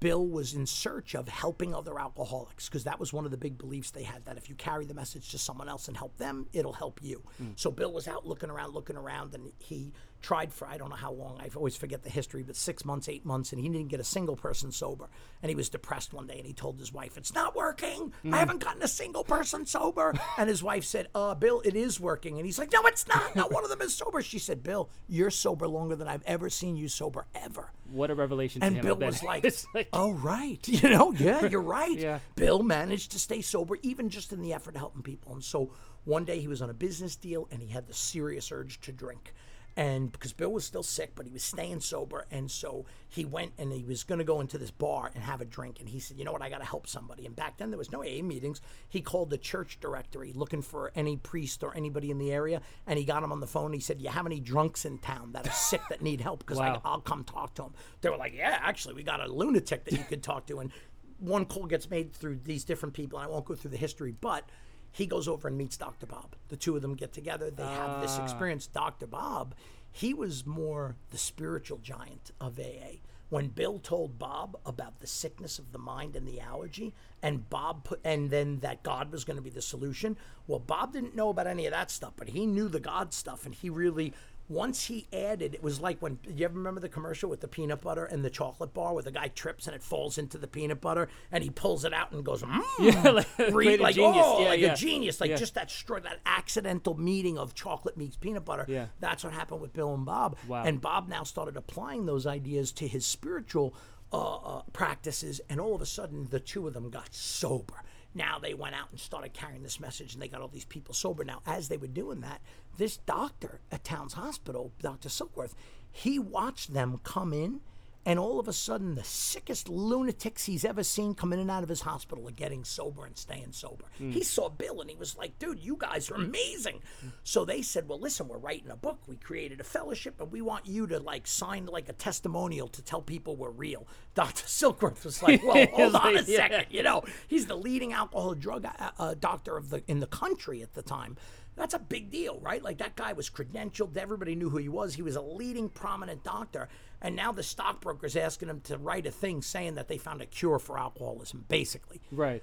Bill was in search of helping other alcoholics because that was one of the big beliefs they had that if you carry the message to someone else and help them, it'll help you. Mm. So Bill was out looking around, looking around, and he tried for I don't know how long. I always forget the history, but six months, eight months, and he didn't get a single person sober. And he was depressed one day, and he told his wife, "It's not working. I haven't gotten a single person sober." and his wife said, "Uh, Bill, it is working." And he's like, "No, it's not. Not one of them is sober." She said, "Bill, you're sober longer than I've ever seen you sober ever." What a revelation to And. Bill was like, like, "Oh right, you know, yeah, you're right." Yeah. Bill managed to stay sober, even just in the effort of helping people. And so one day he was on a business deal, and he had the serious urge to drink. And because Bill was still sick, but he was staying sober, and so he went and he was going to go into this bar and have a drink. And he said, "You know what? I got to help somebody." And back then there was no AA meetings. He called the church directory looking for any priest or anybody in the area, and he got him on the phone. He said, "You have any drunks in town that are sick that need help? Because Wow. I'll come talk to them." They were like, "Yeah, actually, we got a lunatic that you could talk to." And one call gets made through these different people, and I won't go through the history, but he goes over and meets Dr. Bob. The two of them get together. They have this ah. experience. Dr. Bob, he was more the spiritual giant of AA. When Bill told Bob about the sickness of the mind and the allergy, and Bob put, and then that God was going to be the solution. Well, Bob didn't know about any of that stuff, but he knew the God stuff, and he really once he added, it was like when you ever remember the commercial with the peanut butter and the chocolate bar where the guy trips and it falls into the peanut butter and he pulls it out and goes, mm, Yeah, like- Re- great like genius. oh, Yeah, like yeah. a genius, like Yeah. just that str- that accidental meeting of chocolate meets peanut butter. Yeah. That's what happened with Bill and Bob. Wow. And Bob now started applying those ideas to his spiritual uh, uh, practices, and all of a sudden, the two of them got sober. Now they went out and started carrying this message, and they got all these people sober. Now, as they were doing that, this doctor at Towns Hospital, Dr. Silkworth, he watched them come in, and all of a sudden, the sickest lunatics he's ever seen come in and out of his hospital are getting sober and staying sober. He saw Bill, and he was like, "Dude, you guys are amazing." So they said, "Well, listen, we're writing a book. We created a fellowship, and we want you to like sign like a testimonial to tell people we're real." Dr. Silkworth was like, "Well, hold on a like, yeah. second. You know, he's the leading alcohol drug uh, uh, doctor of the in the country at the time." That's a big deal, right? Like that guy was credentialed. Everybody knew who he was. He was a leading prominent doctor. And now the stockbroker's asking him to write a thing saying that they found a cure for alcoholism, basically. Right.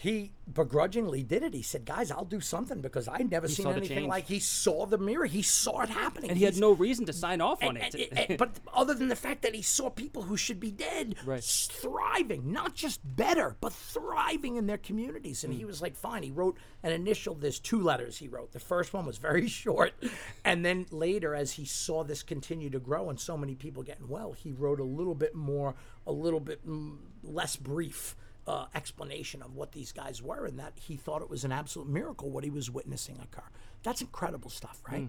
He begrudgingly did it. He said, Guys, I'll do something because I'd never seen anything like he saw the mirror. He saw it happening. And he had no reason to sign off on and- it. and- but other than the fact that he saw people who should be dead Right. thriving, not just better, but thriving in their communities. And he was like, fine. He wrote an initial, there's two letters he wrote. The first one was very short. And then later, as he saw this continue to grow and so many people getting well, he wrote a little bit more, a little bit mm, less brief. Uh, explanation of what these guys were, and that he thought it was an absolute miracle what he was witnessing occur. That's incredible stuff, right?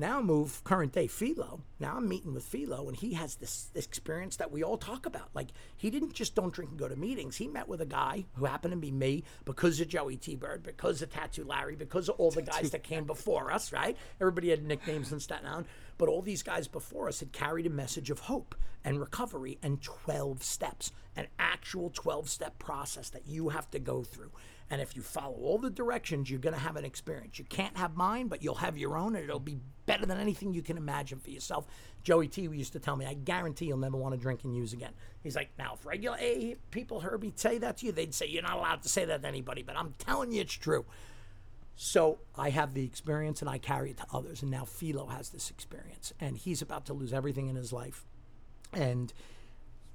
Now move current day Philo. Now I'm meeting with Philo, and he has this, this experience that we all talk about. Like he didn't just don't drink and go to meetings. He met with a guy who happened to be me because of Joey T. Bird, because of Tattoo Larry, because of all the guys that came before us. Right? Everybody had nicknames in Staten Island, but all these guys before us had carried a message of hope and recovery and 12 steps, an actual 12 step process that you have to go through. And if you follow all the directions, you're going to have an experience. You can't have mine, but you'll have your own, and it'll be better than anything you can imagine for yourself. Joey T used to tell me, I guarantee you'll never want to drink and use again. He's like, now, if regular AA people heard me say that to you, they'd say, you're not allowed to say that to anybody, but I'm telling you it's true. So I have the experience and I carry it to others. And now Philo has this experience, and he's about to lose everything in his life. And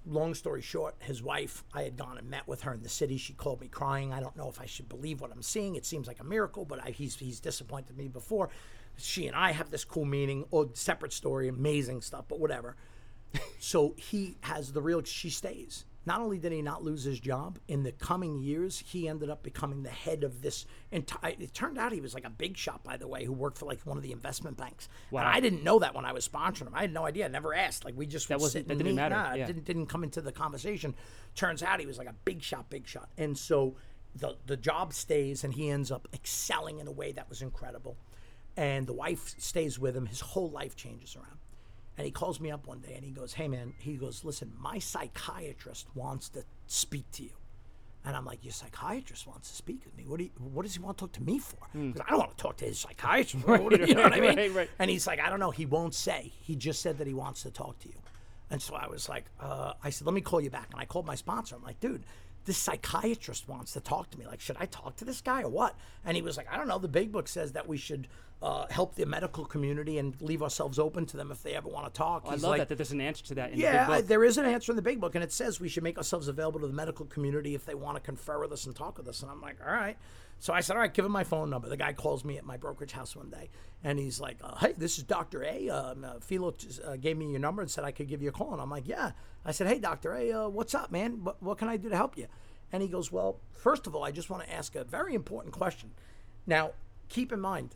long story short, his wife, I had gone and met with her in the city. She called me crying. I don't know if I should believe what I'm seeing. It seems like a miracle, but I, he's he's disappointed me before. She and I have this cool meeting. Oh, separate story, amazing stuff, but whatever. so he has the real. She stays. Not only did he not lose his job, in the coming years, he ended up becoming the head of this entire. It turned out he was like a big shot, by the way, who worked for like one of the investment banks. Wow. And I didn't know that when I was sponsoring him. I had no idea. I never asked. Like we just That wasn't- sit that and didn't meet. matter. Nah, it Yeah. didn't didn't come into the conversation. Turns out he was like a big shot, big shot. And so the the job stays and he ends up excelling in a way that was incredible. And the wife stays with him. His whole life changes around. And he calls me up one day and he goes, Hey man, he goes, Listen, my psychiatrist wants to speak to you. And I'm like, Your psychiatrist wants to speak with me. What do you, what does he want to talk to me for? Because I don't want to talk to his psychiatrist. Do you know what I mean? Right, right. And he's like, I don't know. He won't say. He just said that he wants to talk to you. And so I was like, uh, I said, let me call you back. And I called my sponsor. I'm like, dude, this psychiatrist wants to talk to me. Like, should I talk to this guy or what? And he was like, I don't know. The big book says that we should uh, help the medical community and leave ourselves open to them if they ever want to talk. I love like, that, that there's an answer to that in yeah, the big book. there is an answer in the big book, and it says we should make ourselves available to the medical community if they want to confer with us and talk with us. And I'm like, all right. So I said, all right, give him my phone number. The guy calls me at my brokerage house one day, and he's like, uh, hey, this is Dr. A. Um, uh, Philo uh, gave me your number and said I could give you a call. And I'm like, yeah. I said, hey, Dr. A, uh, what's up, man? What, what can I do to help you? And he goes, well, first of all, I just want to ask a very important question. Now, keep in mind,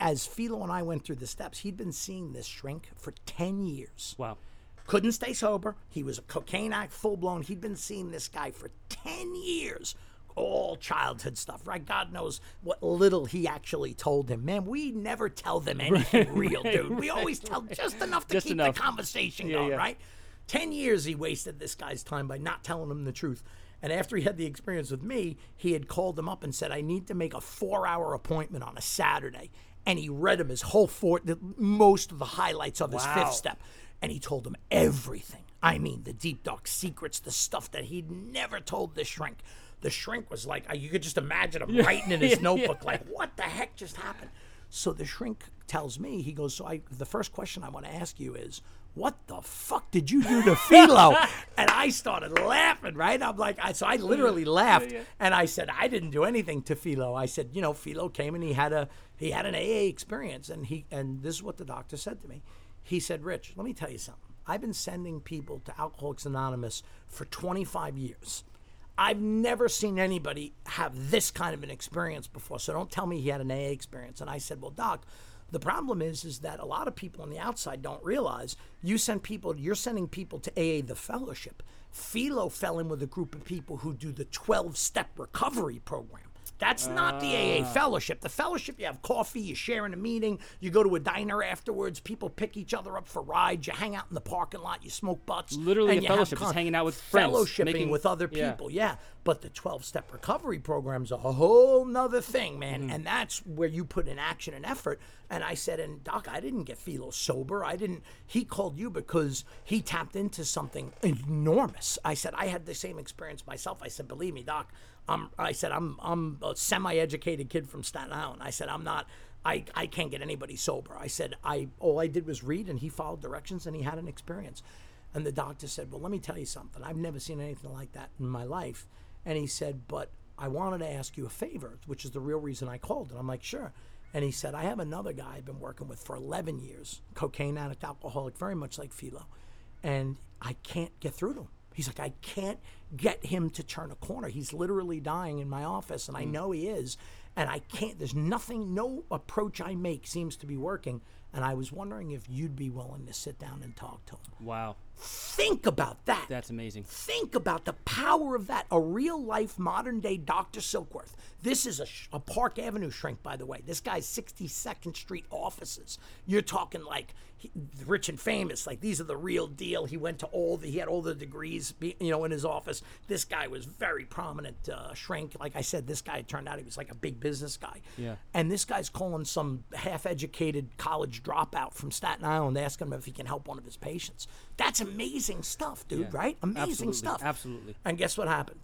as Philo and I went through the steps, he'd been seeing this shrink for 10 years wow. couldn't stay sober. He was a cocaine addict, full blown. He'd been seeing this guy for 10 years. All childhood stuff, right? God knows what little he actually told him. Man, we never tell them anything real, dude. We always tell just enough to Just keep enough. the conversation Yeah, going, yeah. right? 10 years he wasted this guy's time by not telling him the truth. And after he had the experience with me, he had called him up and said, I need to make a four hour appointment on a Saturday. And he read him his whole four, the, most of the highlights of his fifth step. And he told him everything. I mean, the deep, dark secrets, the stuff that he'd never told the shrink. The shrink was like, uh, you could just imagine him writing in his notebook, like, what the heck just happened? So the shrink tells me, he goes, so I, the first question I want to ask you is, what the fuck did you do to Philo? and I started laughing, right? I'm like, I, so I literally laughed, and I said, I didn't do anything to Philo. I said, you know, Philo came and he had a he had an AA experience, and he and this is what the doctor said to me. He said, Rich, let me tell you something. I've been sending people to Alcoholics Anonymous for 25 years. I've never seen anybody have this kind of an experience before. So don't tell me he had an AA experience. And I said, Well, Doc, the problem is is that a lot of people on the outside don't realize you send people you're sending people to AA the fellowship. Philo fell in with a group of people who do the 12 step recovery program. That's not the AA fellowship. The fellowship, you have coffee, you share in a meeting, you go to a diner afterwards, people pick each other up for rides, you hang out in the parking lot, you smoke butts. Literally a fellowship, just hanging out with friends, Fellowshipping making- with other yeah. people, yeah. But the 12 step recovery program's a whole nother thing, man. Mm-hmm. And that's where you put in action and effort. And I said, and Doc, I didn't get Philo sober. I didn't, he called you because he tapped into something enormous. I said, I had the same experience myself. I said, believe me, Doc, I'm, I said, I'm, I'm a semi educated kid from Staten Island. I said, I'm not, I, I can't get anybody sober. I said, I, all I did was read and he followed directions and he had an experience. And the doctor said, Well, let me tell you something. I've never seen anything like that in my life. And he said, But I wanted to ask you a favor, which is the real reason I called. And I'm like, Sure. And he said, I have another guy I've been working with for 11 years, cocaine addict, alcoholic, very much like Philo. And I can't get through to him. He's like, I can't get him to turn a corner. He's literally dying in my office, and I mm. know he is. And I can't, there's nothing, no approach I make seems to be working. And I was wondering if you'd be willing to sit down and talk to him. Wow, Think about that. that's amazing. Think about the power of that. A real life modern day Dr. Silkworth. This is a, sh- a Park Avenue shrink, by the way. This guy's 62nd Street offices. You're talking like he, rich and famous. Like these are the real deal. He went to all the, he had all the degrees, be- you know, in his office. This guy was very prominent uh, shrink. Like I said, this guy turned out he was like a big business guy. Yeah. And this guy's calling some half educated college dropout from Staten Island asking him if he can help one of his patients. That's amazing stuff, dude, Yeah. right? Amazing Absolutely, stuff. absolutely. And guess what happened?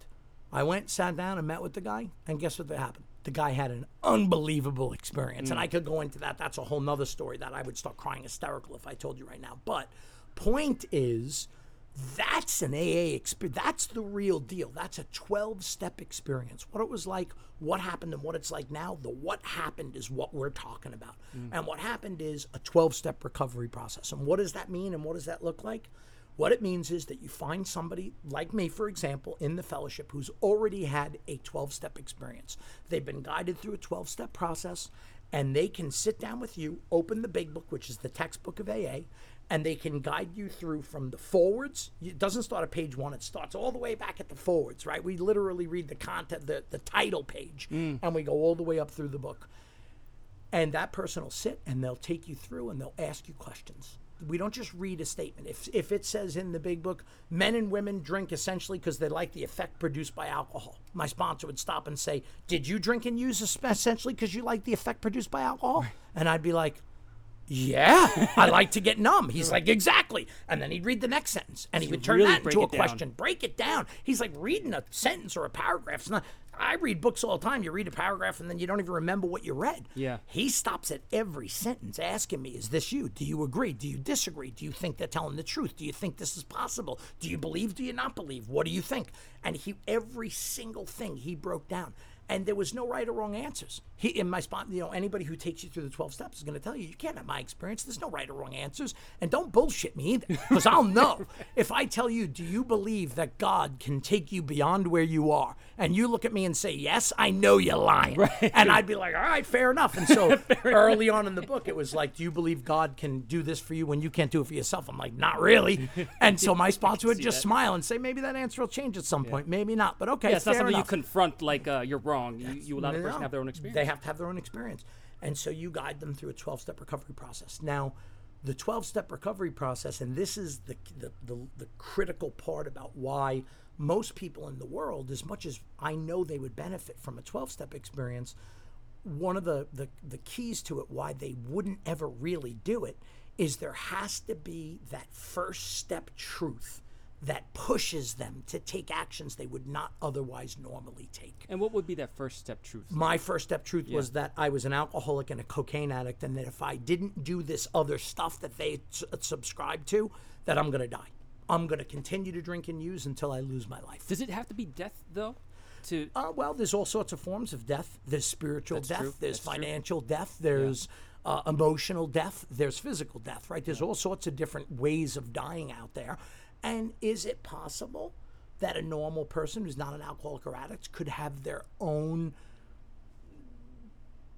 I went, sat down, and met with the guy, and guess what happened? The guy had an unbelievable experience. Mm. And I could go into that. That's a whole nother story that I would start crying hysterical if I told you right now. But point is, that's an AA experience. That's the real deal. That's a 12 step experience. What it was like, what happened, and what it's like now. The what happened is what we're talking about. And what happened is a 12 step recovery process. And what does that mean and what does that look like? What it means is that you find somebody like me, for example, in the fellowship who's already had a 12 step experience. They've been guided through a 12 step process and they can sit down with you, open the big book, which is the textbook of AA, and they can guide you through from the forwards. It doesn't start at page one, it starts all the way back at the forwards, right? We literally read the content, the, the title page, mm. and we go all the way up through the book. And that person will sit and they'll take you through and they'll ask you questions. We don't just read a statement. If, if it says in the big book, men and women drink essentially because they like the effect produced by alcohol, my sponsor would stop and say, Did you drink and use essentially because you like the effect produced by alcohol? And I'd be like, yeah, I like to get numb. He's like, exactly. And then he'd read the next sentence and he would turn really that break into a it down. question, break it down. He's like reading a sentence or a paragraph. It's not, I read books all the time. You read a paragraph and then you don't even remember what you read. Yeah. He stops at every sentence asking me, Is this you? Do you agree? Do you disagree? Do you think they're telling the truth? Do you think this is possible? Do you believe? Do you not believe? What do you think? And he, every single thing he broke down. And there was no right or wrong answers. He, in my spot, you know, anybody who takes you through the 12 steps is going to tell you, you can't have my experience. There's no right or wrong answers. And don't bullshit me either, because I'll know. If I tell you, do you believe that God can take you beyond where you are? And you look at me and say, yes, I know you're lying. And I'd be like, all right, fair enough. And so early on in the book, it was like, do you believe God can do this for you when you can't do it for yourself? I'm like, not really. And so my sponsor would just smile and say, maybe that answer will change at some point. Maybe not. But okay, Yeah, it's not something enough. you confront like uh, you're wrong. You, you allow the person No, to have their own experience. They have to have their own experience. And so you guide them through a 12 step recovery process. Now, the 12 step recovery process, and this is the, the, the, the critical part about why most people in the world, as much as I know they would benefit from a 12 step experience, one of the, the, the keys to it, why they wouldn't ever really do it, is there has to be that first step truth that pushes them to take actions they would not otherwise normally take and what would be that first step truth? my first step truth was that I was an alcoholic and a cocaine addict, and that if I didn't do this other stuff that they subscribe to, that I'm gonna die. I'm gonna continue to drink and use until I lose my life. Does it have to be death though? To Uh, well, there's all sorts of forms of death. There's spiritual That's death. true. There's That's true. financial death. There's uh, emotional death. There's physical death. Right? There's all sorts of different ways of dying out there. And is it possible that a normal person who's not an alcoholic or addict could have their own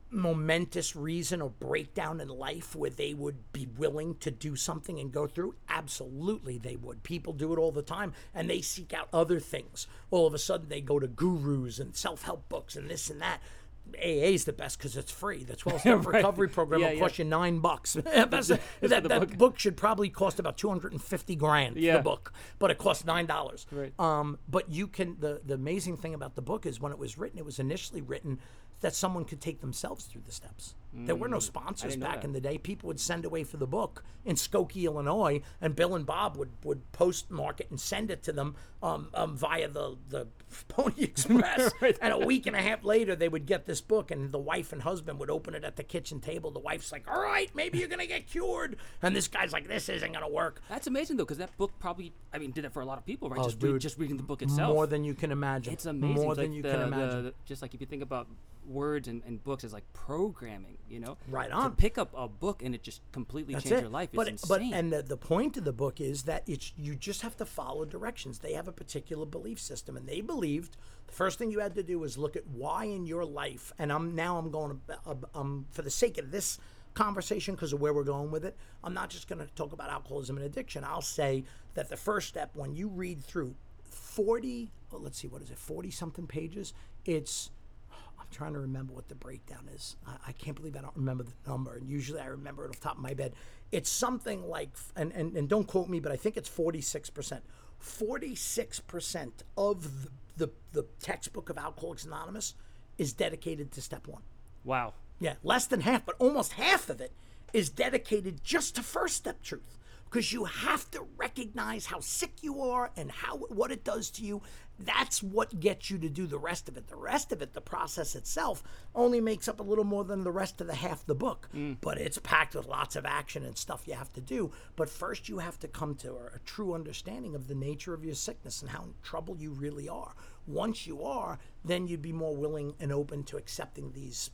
momentous reason or breakdown in life where they would be willing to do something and go through? Absolutely, they would. People do it all the time and they seek out other things. All of a sudden, they go to gurus and self help books and this and that. AA is the best because it's free. The 12 step Right. recovery program Yeah, will yeah. cost you nine bucks. That that book. book. should probably cost about 250 grand Yeah. the book, but it costs nine dollars. Right. Um, but you can the the amazing thing about the book is when it was written, it was initially written that someone could take themselves through the steps. There were no sponsors Mm. know back that. in the day. People would send away for the book in Skokie, Illinois, and Bill and Bob would, would postmark it and send it to them um, um, via the, the Pony Express. And a week and a half later, they would get this book, and the wife and husband would open it at the kitchen table. The wife's like, All right, maybe you're going to get cured. And this guy's like, This isn't going to work. That's amazing though, because that book probably, I mean, did it for a lot of people, right? Oh, just, read, just reading the book itself. More than you can imagine. it's amazing. More It's than like you the- can imagine. the- just like if you think about words and, and books as like programming, you know, Right To on. pick up a book and it just completely That's change it. your life. But is but insane. and the, the point of the book is that it's you just have to follow directions. They have a particular belief system, and they believed the first thing you had to do was look at why in your life. And I'm now I'm going to um for the sake of this conversation because of where we're going with it. I'm not just going to talk about alcoholism and addiction. I'll say that the first step when you read through 40, oh, let's see, what is it, 40 something pages? It's I'm trying to remember what the breakdown is. I, I can't believe I don't remember the number. And usually I remember it off the top of my head. It's something like, and, and, and don't quote me, but I think it's 46%. 46% of the, the, the textbook of Alcoholics Anonymous is dedicated to step one. wow. Yeah, less than half, but almost half of it is dedicated just to first step truth. Because you have to recognize how sick you are and how what it does to you. That's what gets you to do the rest of it. The rest of it, the process itself, only makes up a little more than the rest of the half the book. Mm. But it's packed with lots of action and stuff you have to do. But first, you have to come to a, a true understanding of the nature of your sickness and how in trouble you really are. Once you are, then you'd be more willing and open to accepting these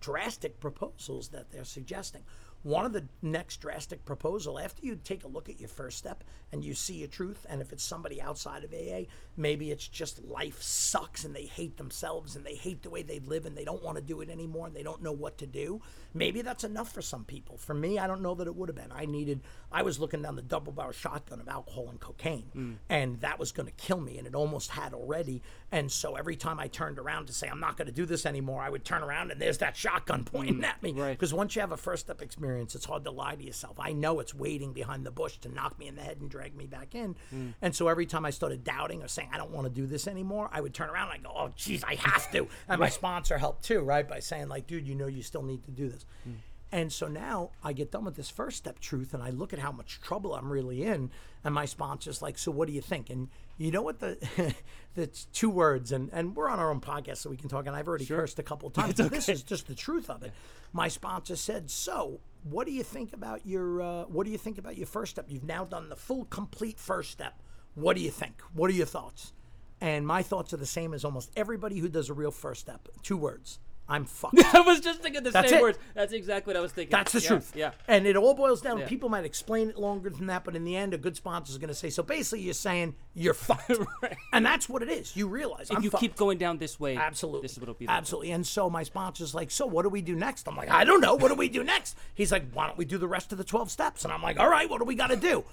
drastic proposals that they're suggesting. One of the next drastic proposal after you take a look at your first step and you see your truth, and if it's somebody outside of AA, maybe it's just life sucks and they hate themselves and they hate the way they live and they don't want to do it anymore and they don't know what to do. Maybe that's enough for some people. For me, I don't know that it would have been. I needed. I was looking down the double barrel shotgun of alcohol and cocaine, mm. and that was going to kill me, and it almost had already. And so every time I turned around to say I'm not going to do this anymore, I would turn around and there's that shotgun pointing mm, at me. right. Because once you have a first step experience, it's hard to lie to yourself. I know it's waiting behind the bush to knock me in the head and drag me back in. Hmm. And so every time I started doubting or saying I don't want to do this anymore, I would turn around and I go, "Oh, geez, I have to." And my sponsor helped too, right, by saying like, "Dude, you know, you still need to do this." Hmm. And so now I get done with this first step truth and I look at how much trouble I'm really in. And my sponsor's like, So what do you think? And you know what the the two words and, and we're on our own podcast so we can talk and I've already cursed a couple of times. but this is just the truth of it. My sponsor said, So what do you think about your uh, what do you think about your first step? You've now done the full complete first step. What do you think? What are your thoughts? And my thoughts are the same as almost everybody who does a real first step. Two words. I'm fucked. I was just thinking the That's same it. words. That's exactly what I was thinking. That's the Yeah, truth. Yeah. And it all boils down. Yeah. People might explain it longer than that, but in the end, a good sponsor is going to say, "So basically, you're saying you're fucked," and that's what it is. You realize If I'm you fucked. keep going down this way, Absolutely. this is what it'll be. Absolutely. And so my sponsor's like, so what do we do next? I'm like, I don't know. What do we do next? He's like, why don't we do the rest of the 12 steps? And I'm like, all right, what do we got to do?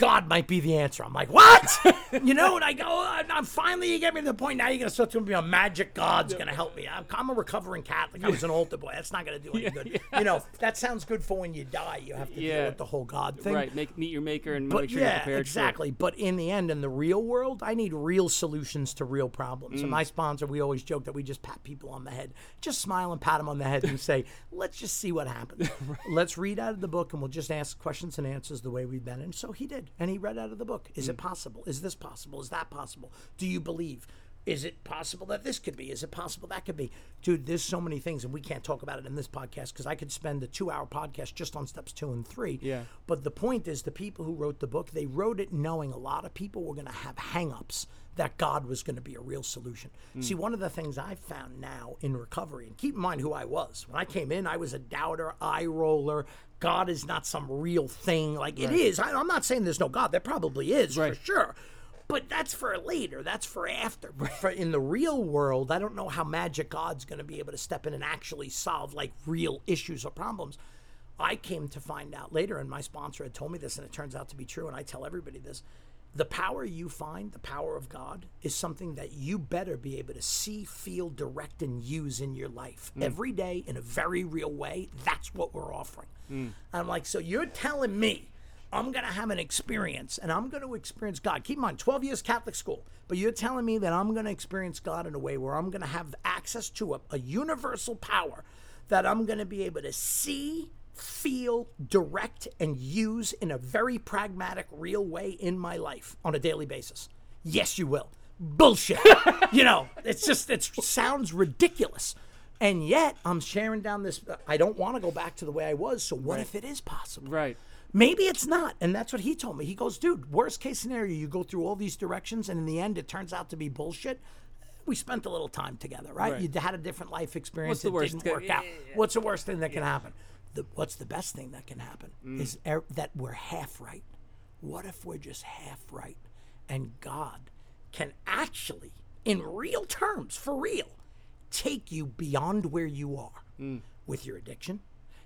God might be the answer. I'm like, what? you know, and I go, "Uh, I'm finally, you get me to the point now you're going to start to be a magic God's going to help me. I'm, I'm a recovering Catholic. I was an altar boy. That's not going to do any good. You know, that sounds good for when you die. You have to deal with the whole God thing. Right. Make meet your maker and But make sure you're yeah, prepared. Sure. exactly. But in the end, in the real world, I need real solutions to real problems. Mm. And my sponsor, we always joke that we just pat people on the head, just smile and pat them on the head and say, "Let's just see what happens. Let's read out of the book, and we'll just ask questions and answers the way we've been." And so he did, and he read out of the book. Is Mm. it possible? Is this possible? Is that possible? Do you believe? Is it possible that this could be? Is it possible that could be? Dude, there's so many things, and we can't talk about it in this podcast because I could spend a two hour podcast just on steps two and three. Yeah. But the point is, the people who wrote the book, they wrote it knowing a lot of people were going to have hangups that God was going to be a real solution. Mm. See, one of the things I've found now in recovery, and keep in mind who I was. When I came in, I was a doubter, eye roller. God is not some real thing. Like it is. I, I'm not saying there's no God. There probably is Right. for sure. But that's for later. That's for after. But for in the real world, I don't know how Magic God's going to be able to step in and actually solve like real issues or problems. I came to find out later, and my sponsor had told me this, and it turns out to be true. And I tell everybody this the power you find, the power of God, is something that you better be able to see, feel, direct, and use in your life mm. every day in a very real way. That's what we're offering. Mm. I'm like, so you're telling me I'm going to have an experience and I'm going to experience God. Keep in mind, 12 years Catholic school, but you're telling me that I'm going to experience God in a way where I'm going to have access to a, a universal power that I'm going to be able to see, feel, direct, and use in a very pragmatic, real way in my life on a daily basis. Yes, you will. Bullshit. you know, it's just, it sounds ridiculous. And yet, I'm sharing down this. I don't want to go back to the way I was. So, what if it is possible? Right. Maybe it's not. And that's what he told me. He goes, dude, worst case scenario, you go through all these directions, and in the end, it turns out to be bullshit. We spent a little time together, right? Right. You had a different life experience. What's the it worst? didn't work out. yeah, yeah. What's the worst thing that can happen? The, what's the best thing that can happen Mm. is er, that we're half right. What if we're just half right? And God can actually, in real terms, for real, take you beyond where you are with your addiction,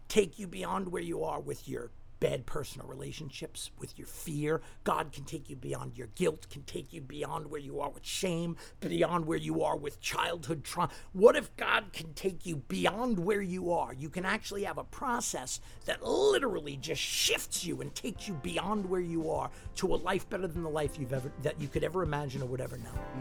take you beyond where you are with your bad personal relationships, with your fear. God can take you beyond your guilt, can take you beyond where you are with shame, beyond where you are with childhood trauma. What if God can take you beyond where you are? You can actually have a process that literally just shifts you and takes you beyond where you are to a life better than the life you've ever that you could ever imagine or would ever know.